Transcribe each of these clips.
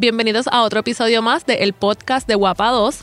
Bienvenidos a otro episodio más de El Podcast de Guapa 2.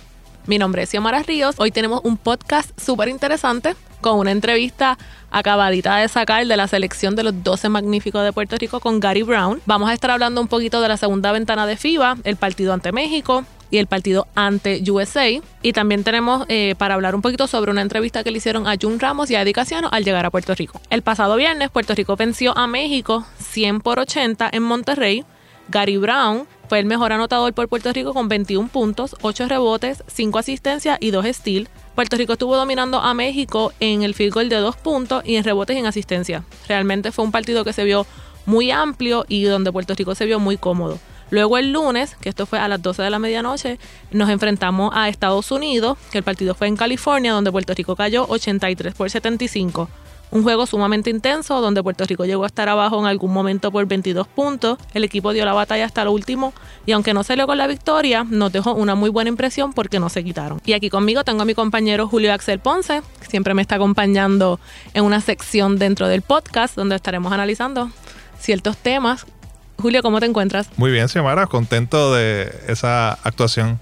Mi nombre es Xiomara Ríos. Hoy tenemos un podcast súper interesante con una entrevista acabadita de sacar de la selección de los 12 magníficos de Puerto Rico con Gary Brown. Vamos a estar hablando un poquito de la segunda ventana de FIBA, el partido ante México y el partido ante USA. Y también tenemos eh, para hablar un poquito sobre una entrevista que le hicieron a Jun Ramos y a Eddie al llegar a Puerto Rico. El pasado viernes, Puerto Rico venció a México 100 por 80 en Monterrey. Gary Brown fue el mejor anotador por Puerto Rico con 21 puntos, 8 rebotes, 5 asistencias y 2 steals. Puerto Rico estuvo dominando a México en el field goal de 2 puntos y en rebotes y en asistencia. Realmente fue un partido que se vio muy amplio y donde Puerto Rico se vio muy cómodo. Luego el lunes, que esto fue a las 12 de la medianoche, nos enfrentamos a Estados Unidos, que el partido fue en California, donde Puerto Rico cayó 83 por 75. Un juego sumamente intenso donde Puerto Rico llegó a estar abajo en algún momento por 22 puntos. El equipo dio la batalla hasta lo último y aunque no salió con la victoria, nos dejó una muy buena impresión porque no se quitaron. Y aquí conmigo tengo a mi compañero Julio Axel Ponce, que siempre me está acompañando en una sección dentro del podcast donde estaremos analizando ciertos temas. Julio, ¿cómo te encuentras? Muy bien, Xiomara, contento de esa actuación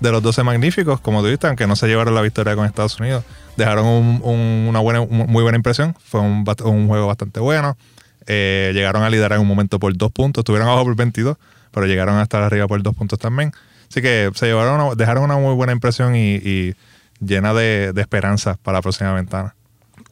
de los 12 magníficos, como tú aunque no se llevaron la victoria con Estados Unidos, dejaron una buena, muy buena impresión. Fue un, juego bastante bueno. Eh, llegaron a liderar en un momento por dos puntos. Estuvieron abajo por 22, pero llegaron a estar arriba por dos puntos también. Así que se llevaron dejaron una muy buena impresión y, llena de, de esperanza para la próxima ventana.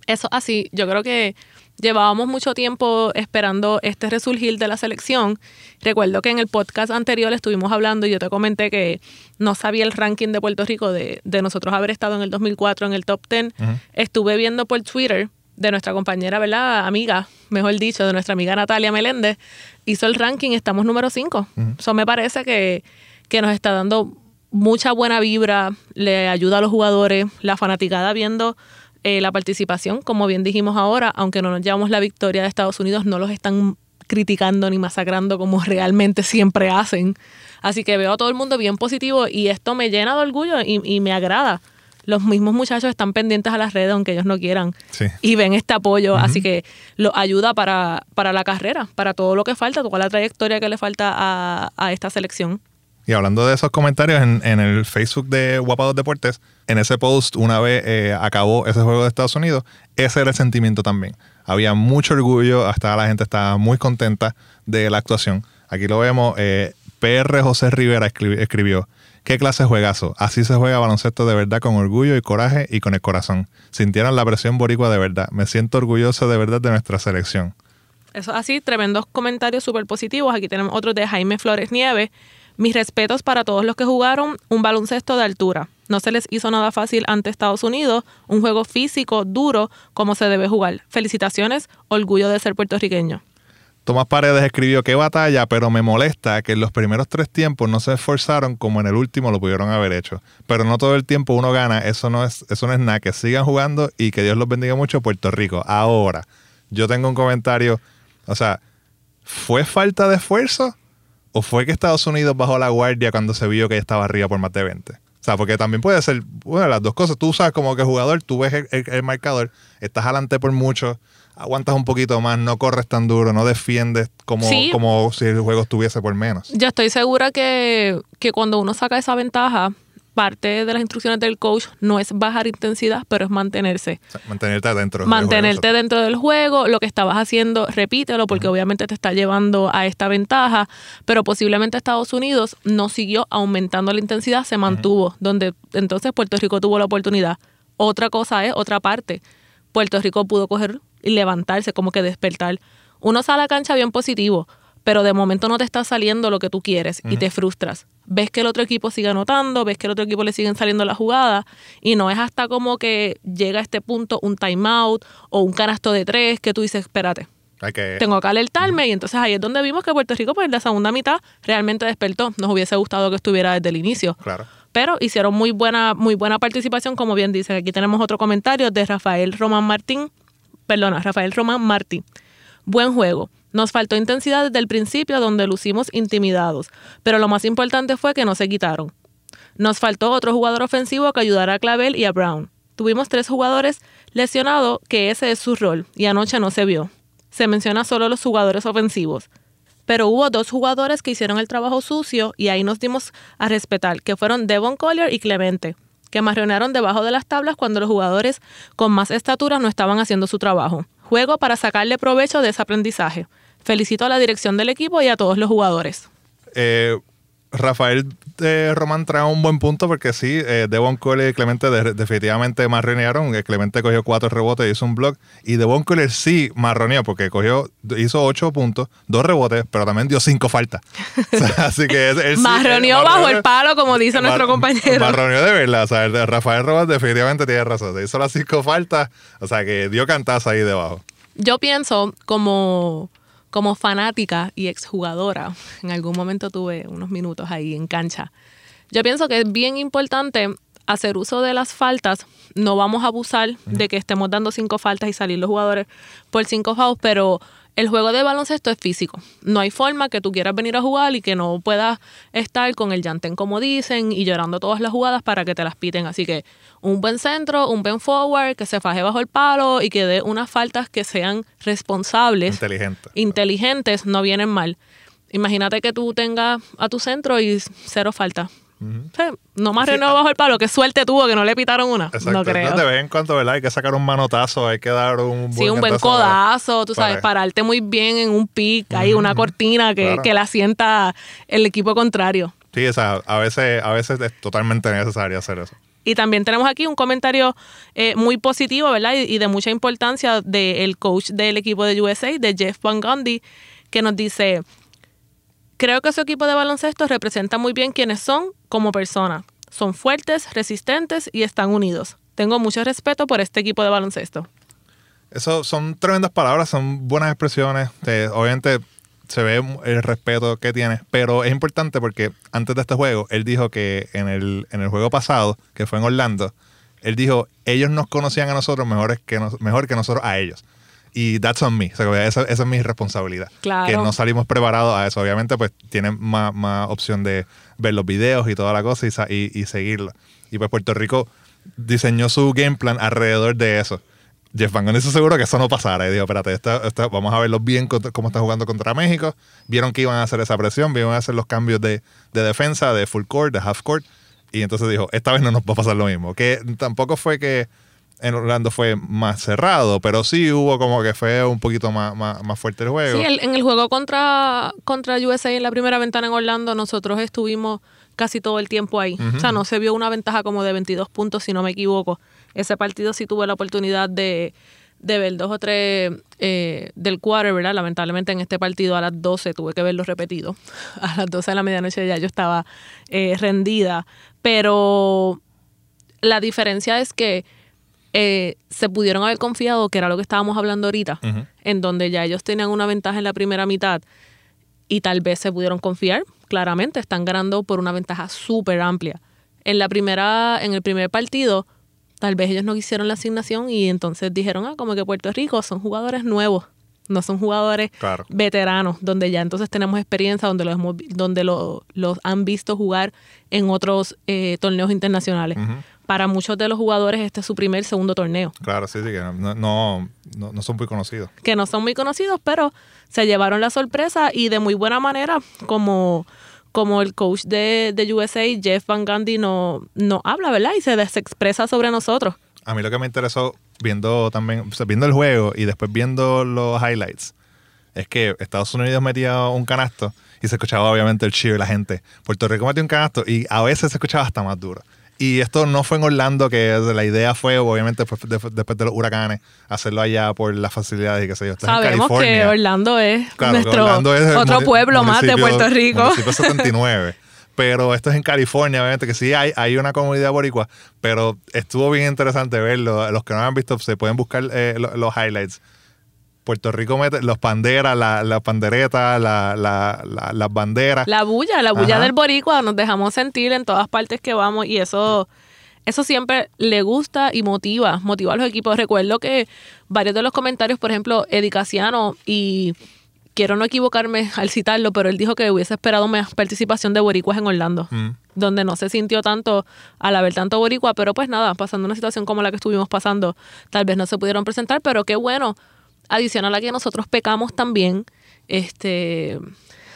Eso así, yo creo que Llevábamos mucho tiempo esperando este resurgir de la selección. Recuerdo que en el podcast anterior estuvimos hablando y yo te comenté que no sabía el ranking de Puerto Rico de, nosotros haber estado en el 2004 en el top 10. Estuve viendo por Twitter de nuestra compañera, ¿verdad? Amiga, mejor dicho, de nuestra amiga Natalia Meléndez, hizo el ranking, estamos número 5. Eso me parece que, que nos está dando mucha buena vibra, le ayuda a los jugadores, la fanaticada viendo eh, la participación, como bien dijimos ahora, aunque no nos llevamos la victoria de Estados Unidos, no los están criticando ni masacrando como realmente siempre hacen. Así que veo a todo el mundo bien positivo y esto me llena de orgullo y, me agrada. Los mismos muchachos están pendientes a las redes, aunque ellos no quieran, y ven este apoyo, así que lo ayuda para, para la carrera, para todo lo que falta, toda la trayectoria que le falta a, a esta selección. Y hablando de esos comentarios en, el Facebook de Guapados Deportes, en ese post, una vez eh, acabó ese juego de Estados Unidos, ese era el sentimiento también. Había mucho orgullo, hasta la gente estaba muy contenta de la actuación. Aquí lo vemos, eh, PR José Rivera escribió, ¿qué clase de juegazo? Así se juega baloncesto de verdad con orgullo y coraje y con el corazón. Sintieron la presión boricua de verdad. Me siento orgulloso de verdad de nuestra selección. Eso así, tremendos comentarios súper positivos. Aquí tenemos otro de Jaime Flores Nieves mis respetos para todos los que jugaron un baloncesto de altura. No se les hizo nada fácil ante Estados Unidos, un juego físico duro como se debe jugar. Felicitaciones, orgullo de ser puertorriqueño. Tomás Paredes escribió qué batalla, pero me molesta que en los primeros tres tiempos no se esforzaron como en el último lo pudieron haber hecho. Pero no todo el tiempo uno gana, eso no es, eso no es nada, que sigan jugando y que Dios los bendiga mucho Puerto Rico. Ahora, yo tengo un comentario, o sea, ¿fue falta de esfuerzo? ¿O fue que Estados Unidos bajó la guardia cuando se vio que estaba arriba por más de 20? O sea, porque también puede ser, bueno, las dos cosas. Tú sabes como que jugador, tú ves el, marcador, estás adelante por mucho, aguantas un poquito más, no corres tan duro, no defiendes como, como si el juego estuviese por menos. Yo estoy segura que, que cuando uno saca esa ventaja, parte de las instrucciones del coach no es bajar intensidad, pero es mantenerse. mantenerte dentro. Mantenerte dentro del juego. Lo que estabas haciendo, repítelo, porque obviamente te está llevando a esta ventaja, pero posiblemente Estados Unidos no siguió aumentando la intensidad, se mantuvo, donde entonces Puerto Rico tuvo la oportunidad. Otra cosa es, otra parte, Puerto Rico pudo coger y levantarse, como que despertar. Uno sale a la cancha bien positivo, pero de momento no te está saliendo lo que tú quieres y te frustras. Ves que el otro equipo sigue anotando, ves que el otro equipo le siguen saliendo la jugada y no es hasta como que llega a este punto un timeout o un canasto de tres que tú dices, espérate, tengo que alertarme y entonces ahí es donde vimos que Puerto Rico pues en la segunda mitad realmente despertó. Nos hubiese gustado que estuviera desde el inicio. Claro. Pero hicieron muy buena, muy buena participación, como bien dice. Aquí tenemos otro comentario de Rafael Román Martín. Perdona, Rafael Román Martín. Buen juego. Nos faltó intensidad desde el principio donde lucimos intimidados, pero lo más importante fue que no se quitaron. Nos faltó otro jugador ofensivo que ayudara a Clavel y a Brown. Tuvimos tres jugadores lesionados que ese es su rol y anoche no se vio. Se menciona solo los jugadores ofensivos. pero hubo dos jugadores que hicieron el trabajo sucio y ahí nos dimos a respetar, que fueron Devon Collier y Clemente, que marronearon debajo de las tablas cuando los jugadores con más estatura no estaban haciendo su trabajo. Juego para sacarle provecho de ese aprendizaje. Felicito a la dirección del equipo y a todos los jugadores. Eh, Rafael eh, Román trae un buen punto porque sí, eh, Devon y Clemente de- definitivamente marronearon. Eh, Clemente cogió cuatro rebotes y hizo un block. Y Devon Collier sí marroneó porque cogió, hizo ocho puntos, dos rebotes, pero también dio cinco faltas. O sea, así que él, él sí, Marroneó bajo el palo, como dice nuestro compañero. Marroneó de verdad. O sea, Rafael Román definitivamente tiene razón. Hizo las cinco faltas, o sea, que dio cantazo ahí debajo. Yo pienso como, como fanática y exjugadora, en algún momento tuve unos minutos ahí en cancha. Yo pienso que es bien importante hacer uso de las faltas. No vamos a abusar de que estemos dando cinco faltas y salir los jugadores por cinco fouls, pero el juego de baloncesto es físico. No hay forma que tú quieras venir a jugar y que no puedas estar con el llantén como dicen y llorando todas las jugadas para que te las piten. Así que un buen centro, un buen forward, que se faje bajo el palo y que dé unas faltas que sean responsables, Inteligente. inteligentes, no vienen mal. Imagínate que tú tengas a tu centro y cero no más Sí, renuevo bajo el palo, que suerte tuvo que no le pitaron una. Exacto. No creo. Entonces, de vez en cuando, ¿verdad? Hay que sacar un manotazo, hay que dar un buen Sí, un buen codazo, tú sabes, para- pararte muy bien en un pick, ahí una cortina que, claro. que la sienta el equipo contrario. Sí, o sea, a veces, a veces es totalmente necesario hacer eso. Y también tenemos aquí un comentario eh, muy positivo, ¿verdad? Y, y de mucha importancia del coach del equipo de USA, de Jeff Van Gundy, que nos dice, creo que su equipo de baloncesto representa muy bien quiénes son como personas. Son fuertes, resistentes y están unidos. Tengo mucho respeto por este equipo de baloncesto. Eso son tremendas palabras, son buenas expresiones. Eh, obviamente se ve el respeto que tiene, pero es importante porque antes de este juego, él dijo que en el, en el juego pasado, que fue en Orlando, él dijo, ellos nos conocían a nosotros mejores que mejor que nosotros a ellos. Y that's on me. O sea, esa, esa es mi responsabilidad. Claro. Que no salimos preparados a eso. Obviamente, pues tienen más, más opción de ver los videos y toda la cosa y, y, y seguirlo. Y pues Puerto Rico diseñó su game plan alrededor de eso. Jeff Van Gundy se seguro que eso no pasara. Y dijo, espérate, esta- esta- vamos a verlos bien contra- cómo están jugando contra México. Vieron que iban a hacer esa presión, vieron a hacer los cambios de, de defensa, de full court, de half court. Y entonces dijo, esta vez no nos va a pasar lo mismo. Que tampoco fue que en Orlando fue más cerrado, pero sí hubo como que fue un poquito más, más, más fuerte el juego. Sí, el- en el juego contra, contra USA en la primera ventana en Orlando, nosotros estuvimos casi todo el tiempo ahí. O sea, no se vio una ventaja como de 22 puntos, si no me equivoco. Ese partido sí tuve la oportunidad de, de ver dos o tres eh, del quarter, ¿verdad? Lamentablemente en este partido a las 12 tuve que verlo repetido. A las 12 de la medianoche ya yo estaba eh, rendida. Pero la diferencia es que eh, se pudieron haber confiado, que era lo que estábamos hablando ahorita, en donde ya ellos tenían una ventaja en la primera mitad y tal vez se pudieron confiar, claramente, están ganando por una ventaja súper amplia. En la primera, en el primer partido, tal vez ellos no hicieron la asignación y entonces dijeron, ah, como que Puerto Rico son jugadores nuevos, no son jugadores Claro. veteranos, donde ya entonces tenemos experiencia, donde los hemos, donde lo- los han visto jugar en otros eh, torneos internacionales. Para muchos de los jugadores este es su primer, segundo torneo, Claro, sí, sí, que no, no, no, no son muy conocidos. que no son muy conocidos, pero se llevaron la sorpresa y de muy buena manera, como, como el coach de, de USA, Jeff Van Gundy, no, no habla, ¿verdad? Y se expresa sobre nosotros. A mí lo que me interesó viendo también, o sea, viendo el juego y después viendo los highlights, es que Estados Unidos metía un canasto y se escuchaba obviamente el cheer de la gente. Puerto Rico metió un canasto y a veces se escuchaba hasta más duro. Y esto no fue en Orlando, que la idea fue, obviamente, después de, después de los huracanes, hacerlo allá por las facilidades y qué sé yo. Esto es en Sabemos que California. Orlando es Claro, que nuestro Orlando es el otro pueblo más de Puerto Rico. Municipio 79. Pero esto es en California, obviamente, que sí hay, hay una comunidad boricua, pero estuvo bien interesante verlo. Los que no han visto se pueden buscar eh, lo- los highlights. Puerto Rico mete los panderas, la, la pandereta, la, la- la- las banderas. La bulla, la bulla Ajá. del boricua, nos dejamos sentir en todas partes que vamos y eso, eso siempre le gusta y motiva, motiva a los equipos. Recuerdo que varios de los comentarios, por ejemplo, Eddie Casiano, y quiero no equivocarme al citarlo, pero él dijo que hubiese esperado más participación de boricuas en Orlando, Mm. donde no se sintió tanto al haber tanto boricua, pero pues nada, pasando una situación como la que estuvimos pasando, tal vez no se pudieron presentar, pero qué bueno, adicional a que nosotros pecamos también, este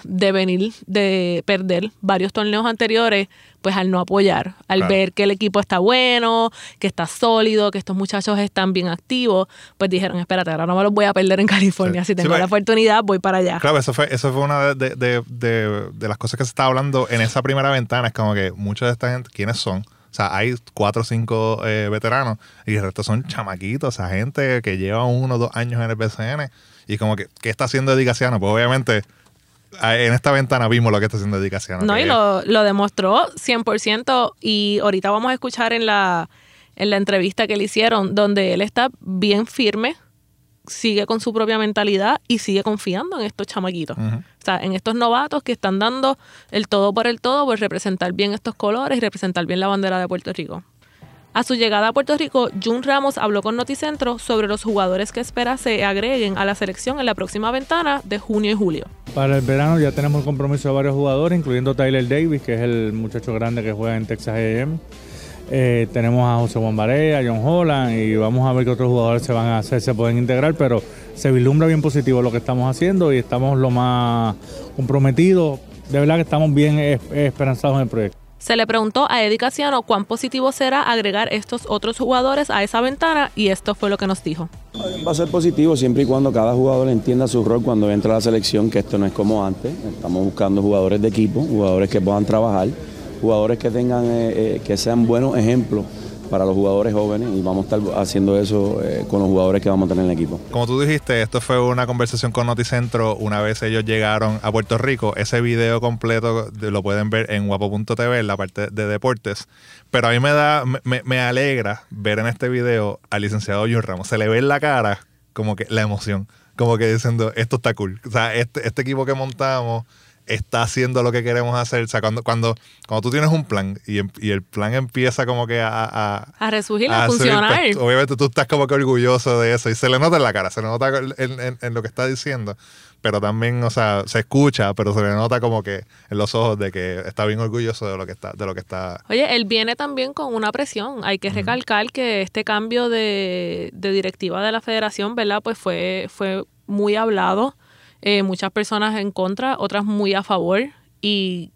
de venir de perder varios torneos anteriores, pues al no apoyar, al ver que el equipo está bueno, que está sólido, que estos muchachos están bien activos, pues dijeron, espérate, ahora no me los voy a perder en California, si tengo la pues, oportunidad voy para allá. Claro, eso fue, eso fue una de, de, de, las cosas que se estaba hablando en esa primera ventana, es como que mucha de esta gente, ¿quiénes son? O sea, hay cuatro o cinco eh, veteranos y el resto son chamaquitos, o sea, gente que lleva uno o dos años en el BCN y como que, ¿qué está haciendo Edicaciano? Pues obviamente en esta ventana vimos lo que está haciendo Edicaciano. No, y lo, lo, demostró 100% y ahorita vamos a escuchar en la, en la entrevista que le hicieron donde él está bien firme sigue con su propia mentalidad y sigue confiando en estos chamaquitos. O sea, en estos novatos que están dando el todo por el todo por representar bien estos colores y representar bien la bandera de Puerto Rico. A su llegada a Puerto Rico, Jun Ramos habló con Noticentro sobre los jugadores que espera se agreguen a la selección en la próxima ventana de junio y julio. Para el verano ya tenemos el compromiso de varios jugadores, incluyendo Tyler Davis, que es el muchacho grande que juega en Texas AM. Eh, tenemos a José Juan a John Holland y vamos a ver qué otros jugadores se van a hacer, se pueden integrar, pero se vislumbra bien positivo lo que estamos haciendo y estamos lo más comprometidos. De verdad que estamos bien esperanzados en el proyecto. Se le preguntó a Eddie Casiano cuán positivo será agregar estos otros jugadores a esa ventana y esto fue lo que nos dijo. Va a ser positivo siempre y cuando cada jugador entienda su rol cuando entra a la selección, que esto no es como antes. Estamos buscando jugadores de equipo, jugadores que puedan trabajar jugadores que tengan, eh, eh, que sean buenos ejemplos para los jugadores jóvenes y vamos a estar haciendo eso eh, con los jugadores que vamos a tener en el equipo. Como tú dijiste, esto fue una conversación con Noticentro una vez ellos llegaron a Puerto Rico. Ese video completo lo pueden ver en guapo.tv, en la parte de deportes. Pero a mí me da, me, me alegra ver en este video al licenciado Jun Ramos. Se le ve en la cara como que la emoción, como que diciendo, esto está cool. O sea, este, este equipo que montamos está haciendo lo que queremos hacer. O sea, cuando, cuando, cuando tú tienes un plan y, em, y el plan empieza como que a... A, a resurgir, a, funcionar. Pues, obviamente tú estás como que orgulloso de eso y se le nota en la cara, se le nota en, en, lo que está diciendo. Pero también, o sea, se escucha, pero se le nota como que en los ojos de que está bien orgulloso de lo que está, de lo que está. Oye, él viene también con una presión. Hay que recalcar que este cambio de, de directiva de la federación, ¿verdad? Pues fue, fue muy hablado eh, muchas personas en contra, otras muy a favor y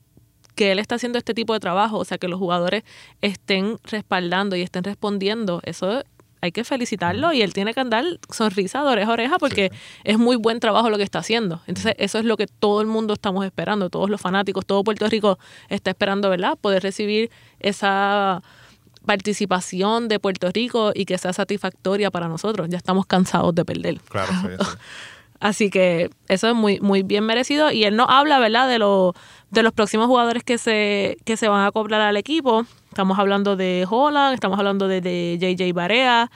que él está haciendo este tipo de trabajo, o sea, que los jugadores estén respaldando y estén respondiendo, eso hay que felicitarlo y él tiene que andar sonrisa de oreja a oreja porque es muy buen trabajo lo que está haciendo. Entonces, eso es lo que todo el mundo estamos esperando, todos los fanáticos, todo Puerto Rico está esperando, ¿verdad? Poder recibir esa participación de Puerto Rico y que sea satisfactoria para nosotros. Ya estamos cansados de perder. Claro, sí, sí. Así que eso es muy, muy bien merecido. Y él nos habla, ¿verdad?, de, lo, de los próximos jugadores que se, que se van a acoplar al equipo. Estamos hablando de Holland, estamos hablando de, de JJ Barea.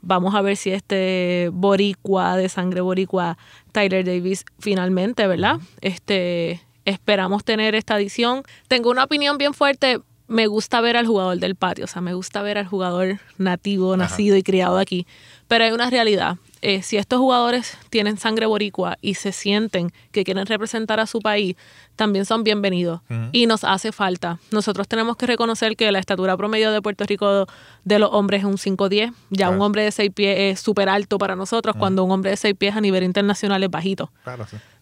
Vamos a ver si este boricua, de sangre boricua, Tyler Davis, finalmente, ¿verdad? Este, esperamos tener esta edición. Tengo una opinión bien fuerte. Me gusta ver al jugador del patio, o sea, me gusta ver al jugador nativo, nacido y criado aquí. Pero hay una realidad. Eh, si estos jugadores tienen sangre boricua y se sienten que quieren representar a su país, también son bienvenidos. Y nos hace falta. Nosotros tenemos que reconocer que la estatura promedio de Puerto Rico de los hombres es un 5'10. Ya un hombre de 6 pies es súper alto para nosotros, cuando un hombre de 6 pies a nivel internacional es bajito.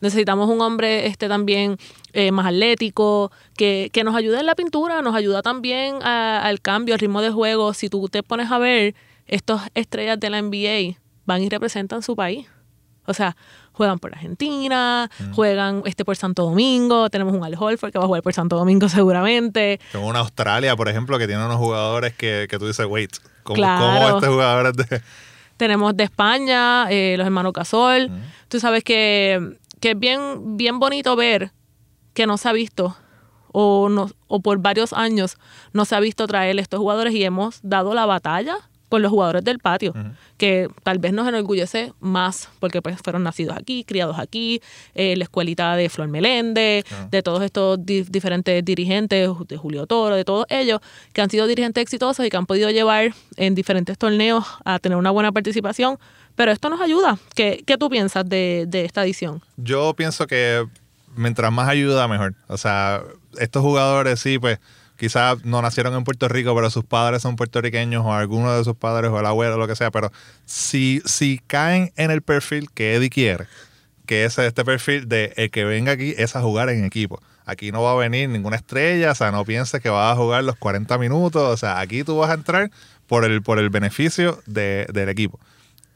Necesitamos un hombre este también eh, más atlético, que, que, nos ayude en la pintura, nos ayuda también al cambio, al ritmo de juego. Si tú te pones a ver estos estrellas de la NBA, van y representan su país. O sea, juegan por Argentina, mm. juegan este por Santo Domingo, tenemos un Al Holford que va a jugar por Santo Domingo seguramente. Tengo una Australia, por ejemplo, que tiene unos jugadores que, tú dices, wait, ¿cómo, claro. este jugador de...? Tenemos de España, eh, los hermanos Casol. Mm. Tú sabes que, que, es bien, bien bonito ver que no se ha visto o, no, o por varios años no se ha visto traer estos jugadores y hemos dado la batalla por los jugadores del patio, que tal vez nos enorgullece más porque pues fueron nacidos aquí, criados aquí, eh, la escuelita de Flor Meléndez, de todos estos diferentes dirigentes, de Julio Toro, de todos ellos, que han sido dirigentes exitosos y que han podido llevar en diferentes torneos a tener una buena participación. Pero esto nos ayuda. ¿Qué, qué tú piensas de, de esta edición? Yo pienso que mientras más ayuda, mejor. O sea, estos jugadores sí, pues quizás no nacieron en Puerto Rico, pero sus padres son puertorriqueños o alguno de sus padres o el abuelo lo que sea, pero si, si caen en el perfil que Eddie quiere, que es este perfil de el que venga aquí es a jugar en equipo. Aquí no va a venir ninguna estrella, o sea, no pienses que vas a jugar los 40 minutos, o sea, aquí tú vas a entrar por el, por el beneficio de- del equipo.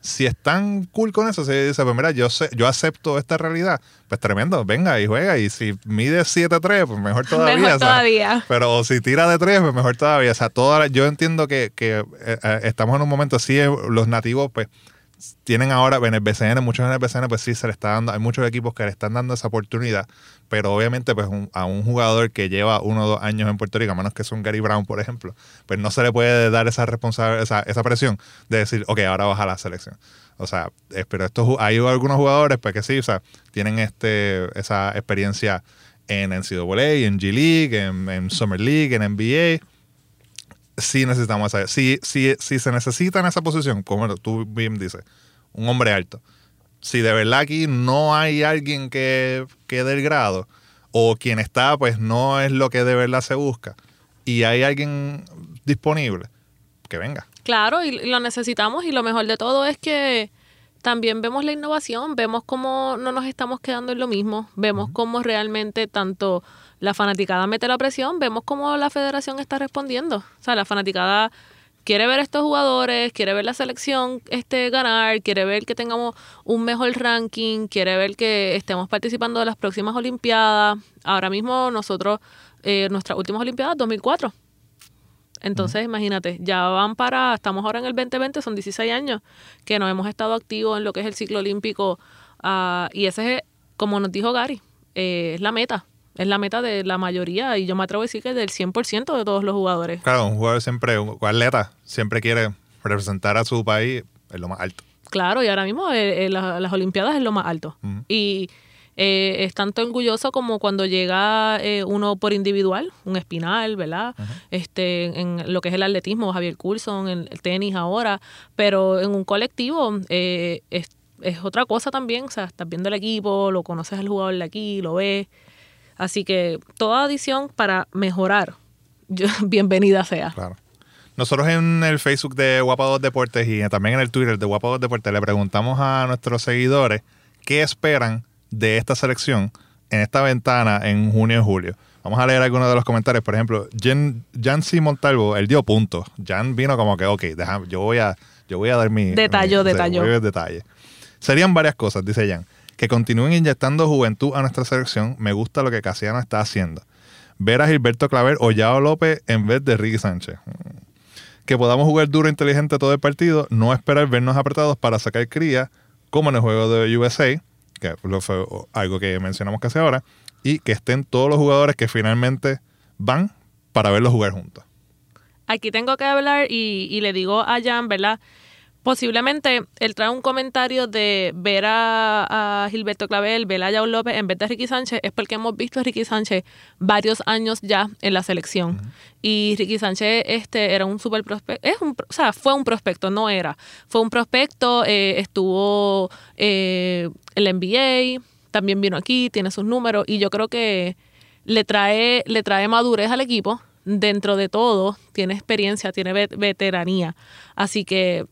Si están cool con eso, si dice, pues mira, yo sé, yo acepto esta realidad, pues tremendo, venga y juega. Y si mide 7-3, pues mejor todavía. Mejor o sea, todavía. pero si tira de 3, pues mejor todavía. O sea, toda, yo entiendo que, que, eh, eh, estamos en un momento, sí, eh, los nativos, pues tienen ahora en el BCN, muchos en el BCN, pues sí se le está dando, hay muchos equipos que le están dando esa oportunidad, pero obviamente pues a un jugador que lleva uno o dos años en Puerto Rico, a menos que un Gary Brown, por ejemplo, pues no se le puede dar esa responsabilidad, esa, presión de decir, ok, ahora baja la selección. O sea, pero estos, hay algunos jugadores pues que sí, o sea, tienen este, esa experiencia en NCAA, en G League, en, en Summer League, en NBA sí necesitamos esa. Si, si, si se necesita en esa posición, como tú bien dices, un hombre alto. Si de verdad aquí no hay alguien que, que dé el grado, o quien está, pues no es lo que de verdad se busca, y hay alguien disponible, que venga. Claro, y y lo necesitamos y lo mejor de todo es que también vemos la innovación, vemos cómo no nos estamos quedando en lo mismo, vemos cómo realmente tanto la fanaticada mete la presión, vemos cómo la federación está respondiendo. O sea, la fanaticada quiere ver a estos jugadores, quiere ver la selección este ganar, quiere ver que tengamos un mejor ranking, quiere ver que estemos participando de las próximas Olimpiadas. Ahora mismo nosotros, eh, nuestras últimas Olimpiadas, 2004. Entonces, imagínate, ya van para, estamos ahora en el 2020, son 16 años que no hemos estado activos en lo que es el ciclo olímpico. ah, y ese es, como nos dijo Gary, eh, es la meta. Es la meta de la mayoría y yo me atrevo a decir que del 100% de todos los jugadores. Claro, un jugador siempre, un atleta, siempre quiere representar a su país en lo más alto. Claro, y ahora mismo eh, eh, la- las Olimpiadas es lo más alto. Y eh, es tanto orgulloso como cuando llega uno por individual, un espinal, ¿verdad? este En lo que es el atletismo, Javier Coulson, en el tenis ahora, pero en un colectivo eh, es, es otra cosa también. O sea, estás viendo el equipo, lo conoces al jugador de aquí, lo ves. Así que toda adición para mejorar, yo- bienvenida sea. Claro. Nosotros en el Facebook de Guapa 2 Deportes y también en el Twitter de Guapa 2 Deportes le preguntamos a nuestros seguidores qué esperan de esta selección en esta ventana en junio y julio. Vamos a leer algunos de los comentarios. Por ejemplo, Jan, Jancy Montalvo, él dio puntos. Jan vino como que, ok, déjame, yo voy a, yo voy a dar mi... Sí, detalló. voy a detalle. Serían varias cosas, dice Jan. Que continúen inyectando juventud a nuestra selección. Me gusta lo que Casiano está haciendo. Ver a Gilberto Claver o Yao López en vez de Ricky Sánchez que podamos jugar duro e inteligente todo el partido, no esperar vernos apretados para sacar cría, como en el juego de USA, que fue algo que mencionamos casi ahora, y que estén todos los jugadores que finalmente van para verlos jugar juntos. aquí tengo que hablar y, y le digo a Jan, ¿verdad? Posiblemente él trae un comentario de ver a, a Gilberto Clavel, ver a Yao López en vez de Ricky Sánchez, es porque hemos visto a Ricky Sánchez varios años ya en la selección. Y Ricky Sánchez este, era un super prospecto, es un, o sea, fue un prospecto, no era. Fue un prospecto, eh, estuvo eh, en la NBA, también vino aquí, tiene sus números, y yo creo que le trae, le trae madurez al equipo. Dentro de todo, tiene experiencia, tiene vet- veteranía. Así que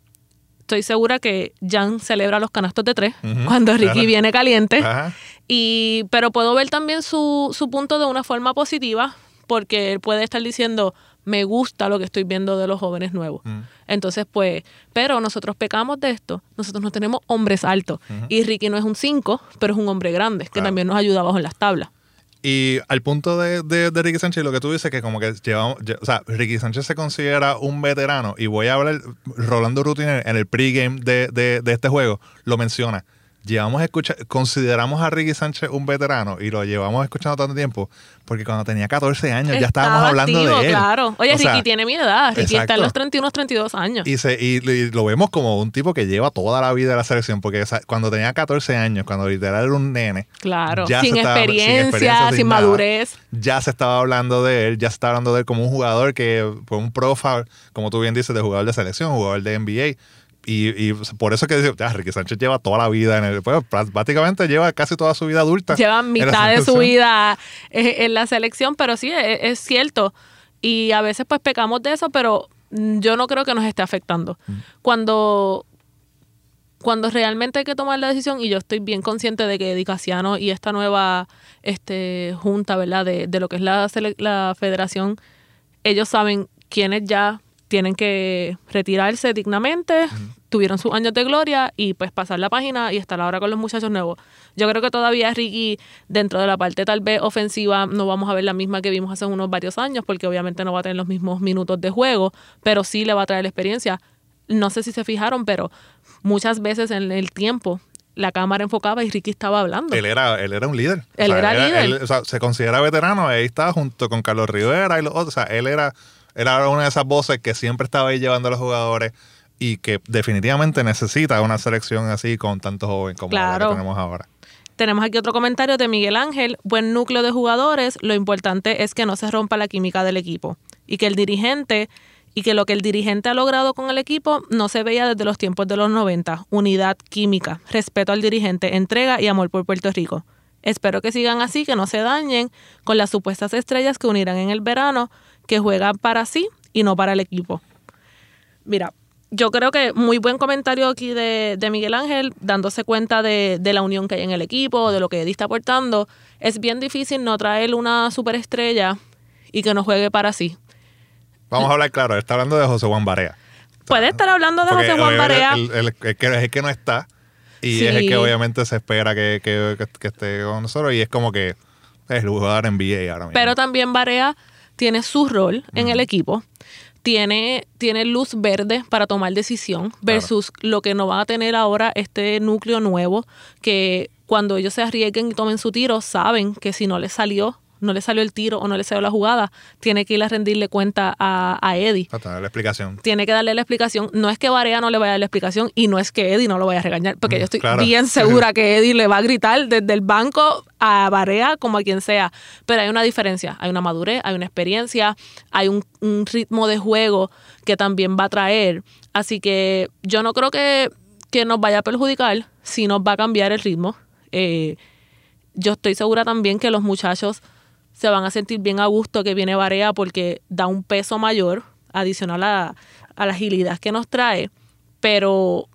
estoy segura que Jan celebra los canastos de tres cuando Ricky claro. viene caliente. Ajá. Y, pero puedo ver también su, su punto de una forma positiva, porque él puede estar diciendo, me gusta lo que estoy viendo de los jóvenes nuevos. Mm. Entonces, pues, pero nosotros pecamos de esto. Nosotros no tenemos hombres altos. Y Ricky no es un 5, pero es un hombre grande, que también nos ayuda abajo en las tablas. Y al punto de, de- de Ricky Sánchez, lo que tú dices que como que llevamos, lle- o sea, Ricky Sánchez se considera un veterano y voy a hablar, Rolando Rutiner en el pregame de, de este juego lo menciona. Llevamos a escuchar, consideramos a Ricky Sánchez un veterano y lo llevamos escuchando tanto tiempo porque cuando tenía 14 años ya estábamos Estaba hablando activo, de él. claro. Oye, O sea, Ricky tiene mi edad. Ricky está en los 31, 32 años. y, se, y, y lo vemos como un tipo que lleva toda la vida de la selección, porque o sea, cuando tenía 14 años, cuando literal era un nene, claro. ya Sin experiencia, sin, sin nada. madurez. ya se estaba hablando de él, ya se estaba hablando de él como un jugador que fue un profile, como tú bien dices, de jugador de selección, jugador de NBA. Y, y por eso que dice, ah, Ricky Sánchez lleva toda la vida en el. Pues prá- prácticamente lleva casi toda su vida adulta. Lleva mitad de su vida eh, en la selección, pero sí, es, es cierto. Y a veces pues pecamos de eso, pero mm, yo no creo que nos esté afectando. Mm. Cuando cuando realmente hay que tomar la decisión, y yo estoy bien consciente de que Dicasiano y esta nueva este, junta, ¿verdad? De, de lo que es la, la federación, ellos saben quiénes ya tienen que retirarse dignamente, tuvieron sus años de gloria y pues pasar la página y estar ahora con los muchachos nuevos. Yo creo que todavía Ricky, dentro de la parte tal vez ofensiva, no vamos a ver la misma que vimos hace unos varios años, porque obviamente no va a tener los mismos minutos de juego, pero sí le va a traer la experiencia. No sé si se fijaron, pero muchas veces en el tiempo la cámara enfocaba y Ricky estaba hablando. Él era, él era un líder. Él era líder. él, o sea, se considera veterano, ahí estaba junto con Carlos Rivera y los otros. O sea, él era, era una de esas voces que siempre estaba ahí llevando a los jugadores y que definitivamente necesita una selección así con tantos jóvenes como la que tenemos ahora. Tenemos aquí otro comentario de Miguel Ángel. Buen núcleo de jugadores. Lo importante es que no se rompa la química del equipo. Y que el dirigente, y que lo que el dirigente ha logrado con el equipo no se veía desde los tiempos de los 90. Unidad química, respeto al dirigente, entrega y amor por Puerto Rico. Espero que sigan así, que no se dañen con las supuestas estrellas que unirán en el verano, que juegan para sí y no para el equipo. Mira, yo creo que muy buen comentario aquí de, de Miguel Ángel, dándose cuenta de, de la unión que hay en el equipo, de lo que Eddie está aportando. Es bien difícil no traer una superestrella y que no juegue para sí. Vamos a hablar claro, está hablando de José Juan Barea. Puede estar hablando de Porque José Juan Barea. el- el- el que es el que no está y Sí. es el que obviamente se espera que, que- que- que esté con nosotros y es como que es el jugador NBA ahora mismo. Pero también Barea tiene su rol en el equipo. Tiene, tiene luz verde para tomar decisión versus lo que no va a tener ahora este núcleo nuevo que cuando ellos se arriesguen y tomen su tiro saben que si no les salió, no le salió el tiro o no le salió la jugada, tiene que ir a rendirle cuenta a, a Eddie. Para tener la explicación. Tiene que darle la explicación. No es que Barea no le vaya a dar la explicación y no es que Eddie no lo vaya a regañar, porque Mm, yo estoy claro. bien segura que Eddie le va a gritar desde el banco a Barea como a quien sea. Pero hay una diferencia, hay una madurez, hay una experiencia, hay un, un ritmo de juego que también va a traer. Así que yo no creo que, que nos vaya a perjudicar si nos va a cambiar el ritmo. Eh, yo estoy segura también que los muchachos se van a sentir bien a gusto que viene Barea porque da un peso mayor adicional a, a la agilidad que nos trae, pero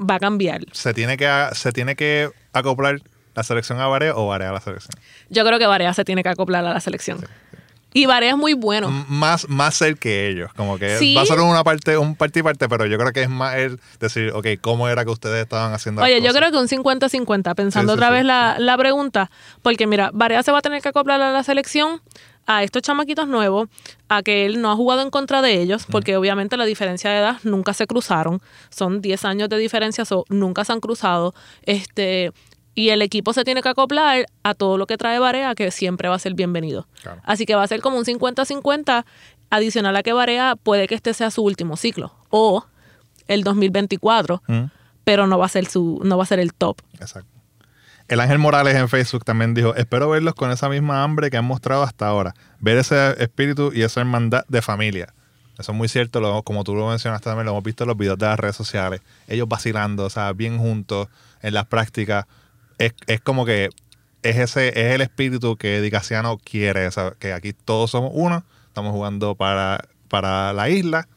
va a cambiar. ¿Se tiene que, se tiene que acoplar la selección a Barea o Barea a la selección? Yo creo que Barea se tiene que acoplar a la selección. Y Barea es muy bueno. M- Más, más ser que ellos. Como que Sí. va a ser una parte, un parte y parte, pero yo creo que es más el decir, ok, ¿cómo era que ustedes estaban haciendo las Oye, yo cosas? creo que un 50-50, pensando Sí, sí, otra vez la, la pregunta, porque mira, Barea se va a tener que acoplar a la selección, a estos chamaquitos nuevos, a que él no ha jugado en contra de ellos, porque obviamente la diferencia de edad nunca se cruzaron, son 10 años de diferencia, so, nunca se han cruzado, este y el equipo se tiene que acoplar a todo lo que trae Barea, que siempre va a ser bienvenido. Claro. Así que va a ser como un 50-50, adicional a que Barea puede que este sea su último ciclo, o el 2024 Mm, pero no va a ser su no va a ser el top. Exacto. El Ángel Morales en Facebook también dijo, espero verlos con esa misma hambre que han mostrado hasta ahora, ver ese espíritu y esa hermandad de familia. Eso es muy cierto, lo- como tú lo mencionaste también, lo hemos visto en los videos de las redes sociales, ellos vacilando, o sea, bien juntos en las prácticas. Es, es como que es ese es el espíritu que Dicasiano quiere, sea, que aquí todos somos uno, estamos jugando para, para la isla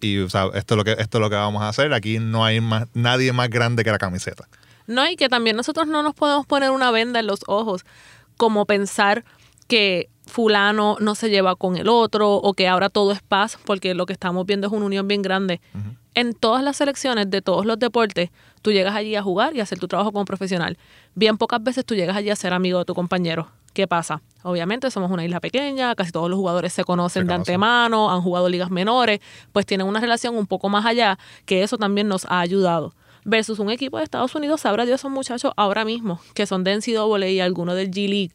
y o esto, es lo que, esto es lo que vamos a hacer, aquí no hay más, nadie más grande que la camiseta. No, y que también nosotros no nos podemos poner una venda en los ojos, como pensar que fulano no se lleva con el otro o que ahora todo es paz, porque lo que estamos viendo es una unión bien grande. En todas las selecciones de todos los deportes, tú llegas allí a jugar y a hacer tu trabajo como profesional. Bien pocas veces tú llegas allí a ser amigo de tu compañero. ¿Qué pasa? Obviamente somos una isla pequeña, casi todos los jugadores se conocen Se de antemano, han jugado ligas menores, pues tienen una relación un poco más allá, que eso también nos ha ayudado. Versus un equipo de Estados Unidos, sabrá Dios esos muchachos ahora mismo, que son de NCAA y algunos del G League,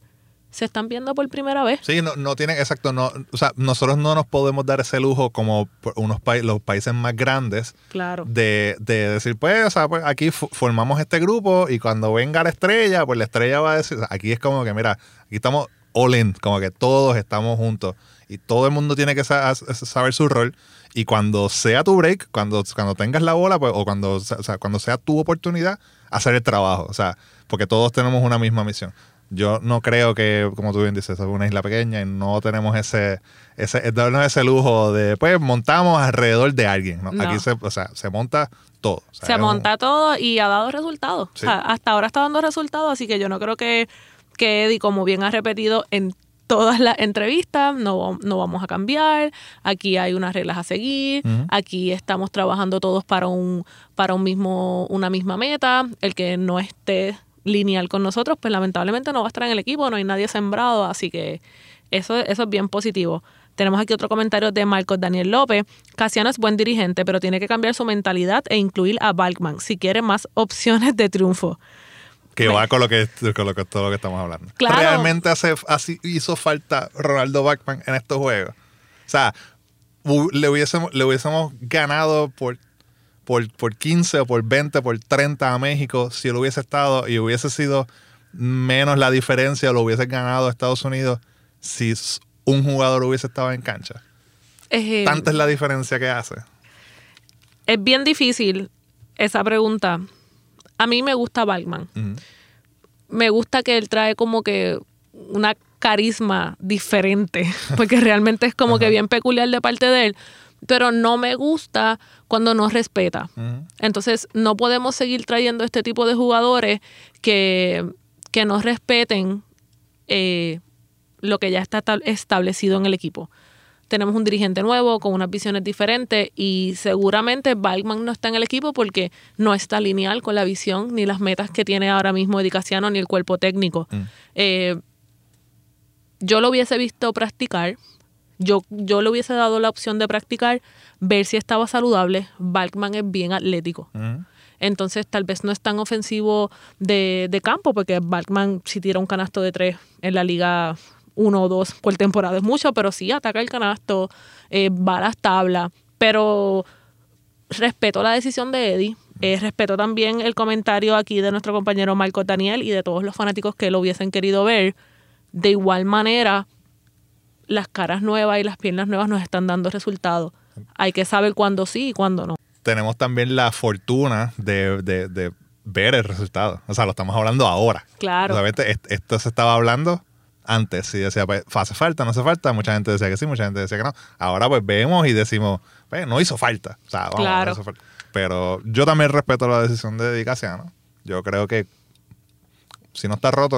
se están viendo por primera vez. Sí, no, no tienen, exacto, no, o sea, nosotros no nos podemos dar ese lujo como unos pa- los países más grandes Claro. de, de decir, pues, o sea, pues aquí formamos este grupo y cuando venga la estrella, pues la estrella va a decir, o sea, aquí es como que, mira, aquí estamos all in, como que todos estamos juntos y todo el mundo tiene que sa- saber su rol y cuando sea tu break, cuando, cuando tengas la bola, pues, o cuando, o sea, cuando sea tu oportunidad, hacer el trabajo, o sea, porque todos tenemos una misma misión. Yo no creo que, como tú bien dices, es una isla pequeña y no tenemos ese, ese, darnos ese lujo de, pues, montamos alrededor de alguien. ¿no? No. Aquí se, o sea, se monta todo. O sea, Se un- monta todo y ha dado resultados. Sí. O sea, hasta ahora está dando resultados, así que yo no creo que, que Eddie, como bien ha repetido en todas las entrevistas, no, no vamos a cambiar, aquí hay unas reglas a seguir, aquí estamos trabajando todos para un, para un mismo, una misma meta, el que no esté lineal con nosotros, pues lamentablemente no va a estar en el equipo, no hay nadie sembrado, así que eso, eso es bien positivo. Tenemos aquí otro comentario de Marcos Daniel López. Casiano es buen dirigente, pero tiene que cambiar su mentalidad e incluir a Balkman si quiere más opciones de triunfo. Que va con lo que, con lo que todo lo que estamos hablando. Claro. Realmente hace, así hizo falta Ronaldo Bachman en estos juegos. O sea, le hubiésemos, le hubiésemos ganado por, por, por 15 o por 20, por 30 a México si él hubiese estado y hubiese sido menos la diferencia, lo hubiese ganado a Estados Unidos si un jugador hubiese estado en cancha. Eh, Tanta es la diferencia que hace. es bien difícil esa pregunta. A mí me gusta Balkman. Me gusta que él trae como que una carisma diferente, porque realmente es como que bien peculiar de parte de él, pero no me gusta cuando no respeta. Entonces, no podemos seguir trayendo este tipo de jugadores que, que no respeten eh, lo que ya está estab- establecido en el equipo. Tenemos un dirigente nuevo con unas visiones diferentes y seguramente Balkman no está en el equipo porque no está lineal con la visión ni las metas que tiene ahora mismo Eddie Casiano ni el cuerpo técnico. Mm. Eh, yo lo hubiese visto practicar, yo, yo le hubiese dado la opción de practicar, ver si estaba saludable. Balkman es bien atlético. Entonces tal vez no es tan ofensivo de, de campo, porque Balkman si tira un canasto de tres en la liga uno o dos por temporada es mucho, pero sí ataca el canasto, eh, va a las tablas, pero respeto la decisión de Eddie, eh, respeto también el comentario aquí de nuestro compañero Marco Daniel y de todos los fanáticos que lo hubiesen querido ver. De igual manera, las caras nuevas y las piernas nuevas nos están dando resultados. Hay que saber cuándo sí y cuándo no. tenemos también la fortuna de, de- de ver el resultado. O sea, lo estamos hablando ahora. Claro. O sea, esto se estaba hablando antes. Si decía, pues, ¿hace falta? ¿No hace falta? Mucha gente decía que sí, mucha gente decía que no. Ahora pues vemos y decimos, pues, no hizo falta. O sea, vamos, Claro. no hizo falta. Pero yo también respeto la decisión de Dicasiano. Yo creo que si no está roto,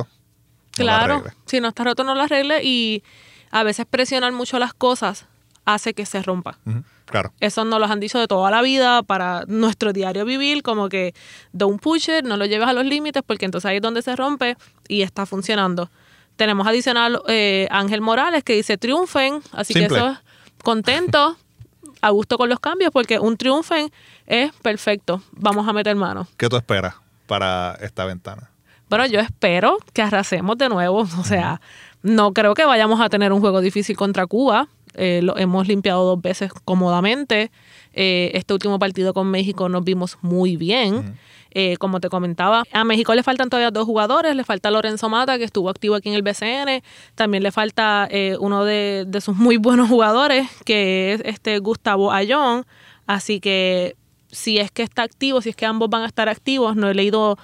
no Claro, si no está roto no lo arregle y a veces presionar mucho las cosas hace que se rompa. Claro. Eso nos los han dicho de toda la vida para nuestro diario vivir, como que don't push it, no lo lleves a los límites porque entonces ahí es donde se rompe y está funcionando. Tenemos adicional eh, Ángel Morales que dice triunfen, así Simple. que eso es contento, a gusto con los cambios porque un triunfen es perfecto. Vamos a meter mano. ¿Qué tú esperas para esta ventana? Bueno, yo espero que arrasemos de nuevo. O sea, no creo que vayamos a tener un juego difícil contra Cuba. Eh, lo hemos limpiado dos veces cómodamente. Eh, este último partido con México nos vimos muy bien. Eh, como te comentaba, a México le faltan todavía dos jugadores. Le falta Lorenzo Mata, que estuvo activo aquí en el BCN. También le falta eh, uno de, de sus muy buenos jugadores, que es este Gustavo Ayón. Así que si es que está activo, si es que ambos van a estar activos, no he leído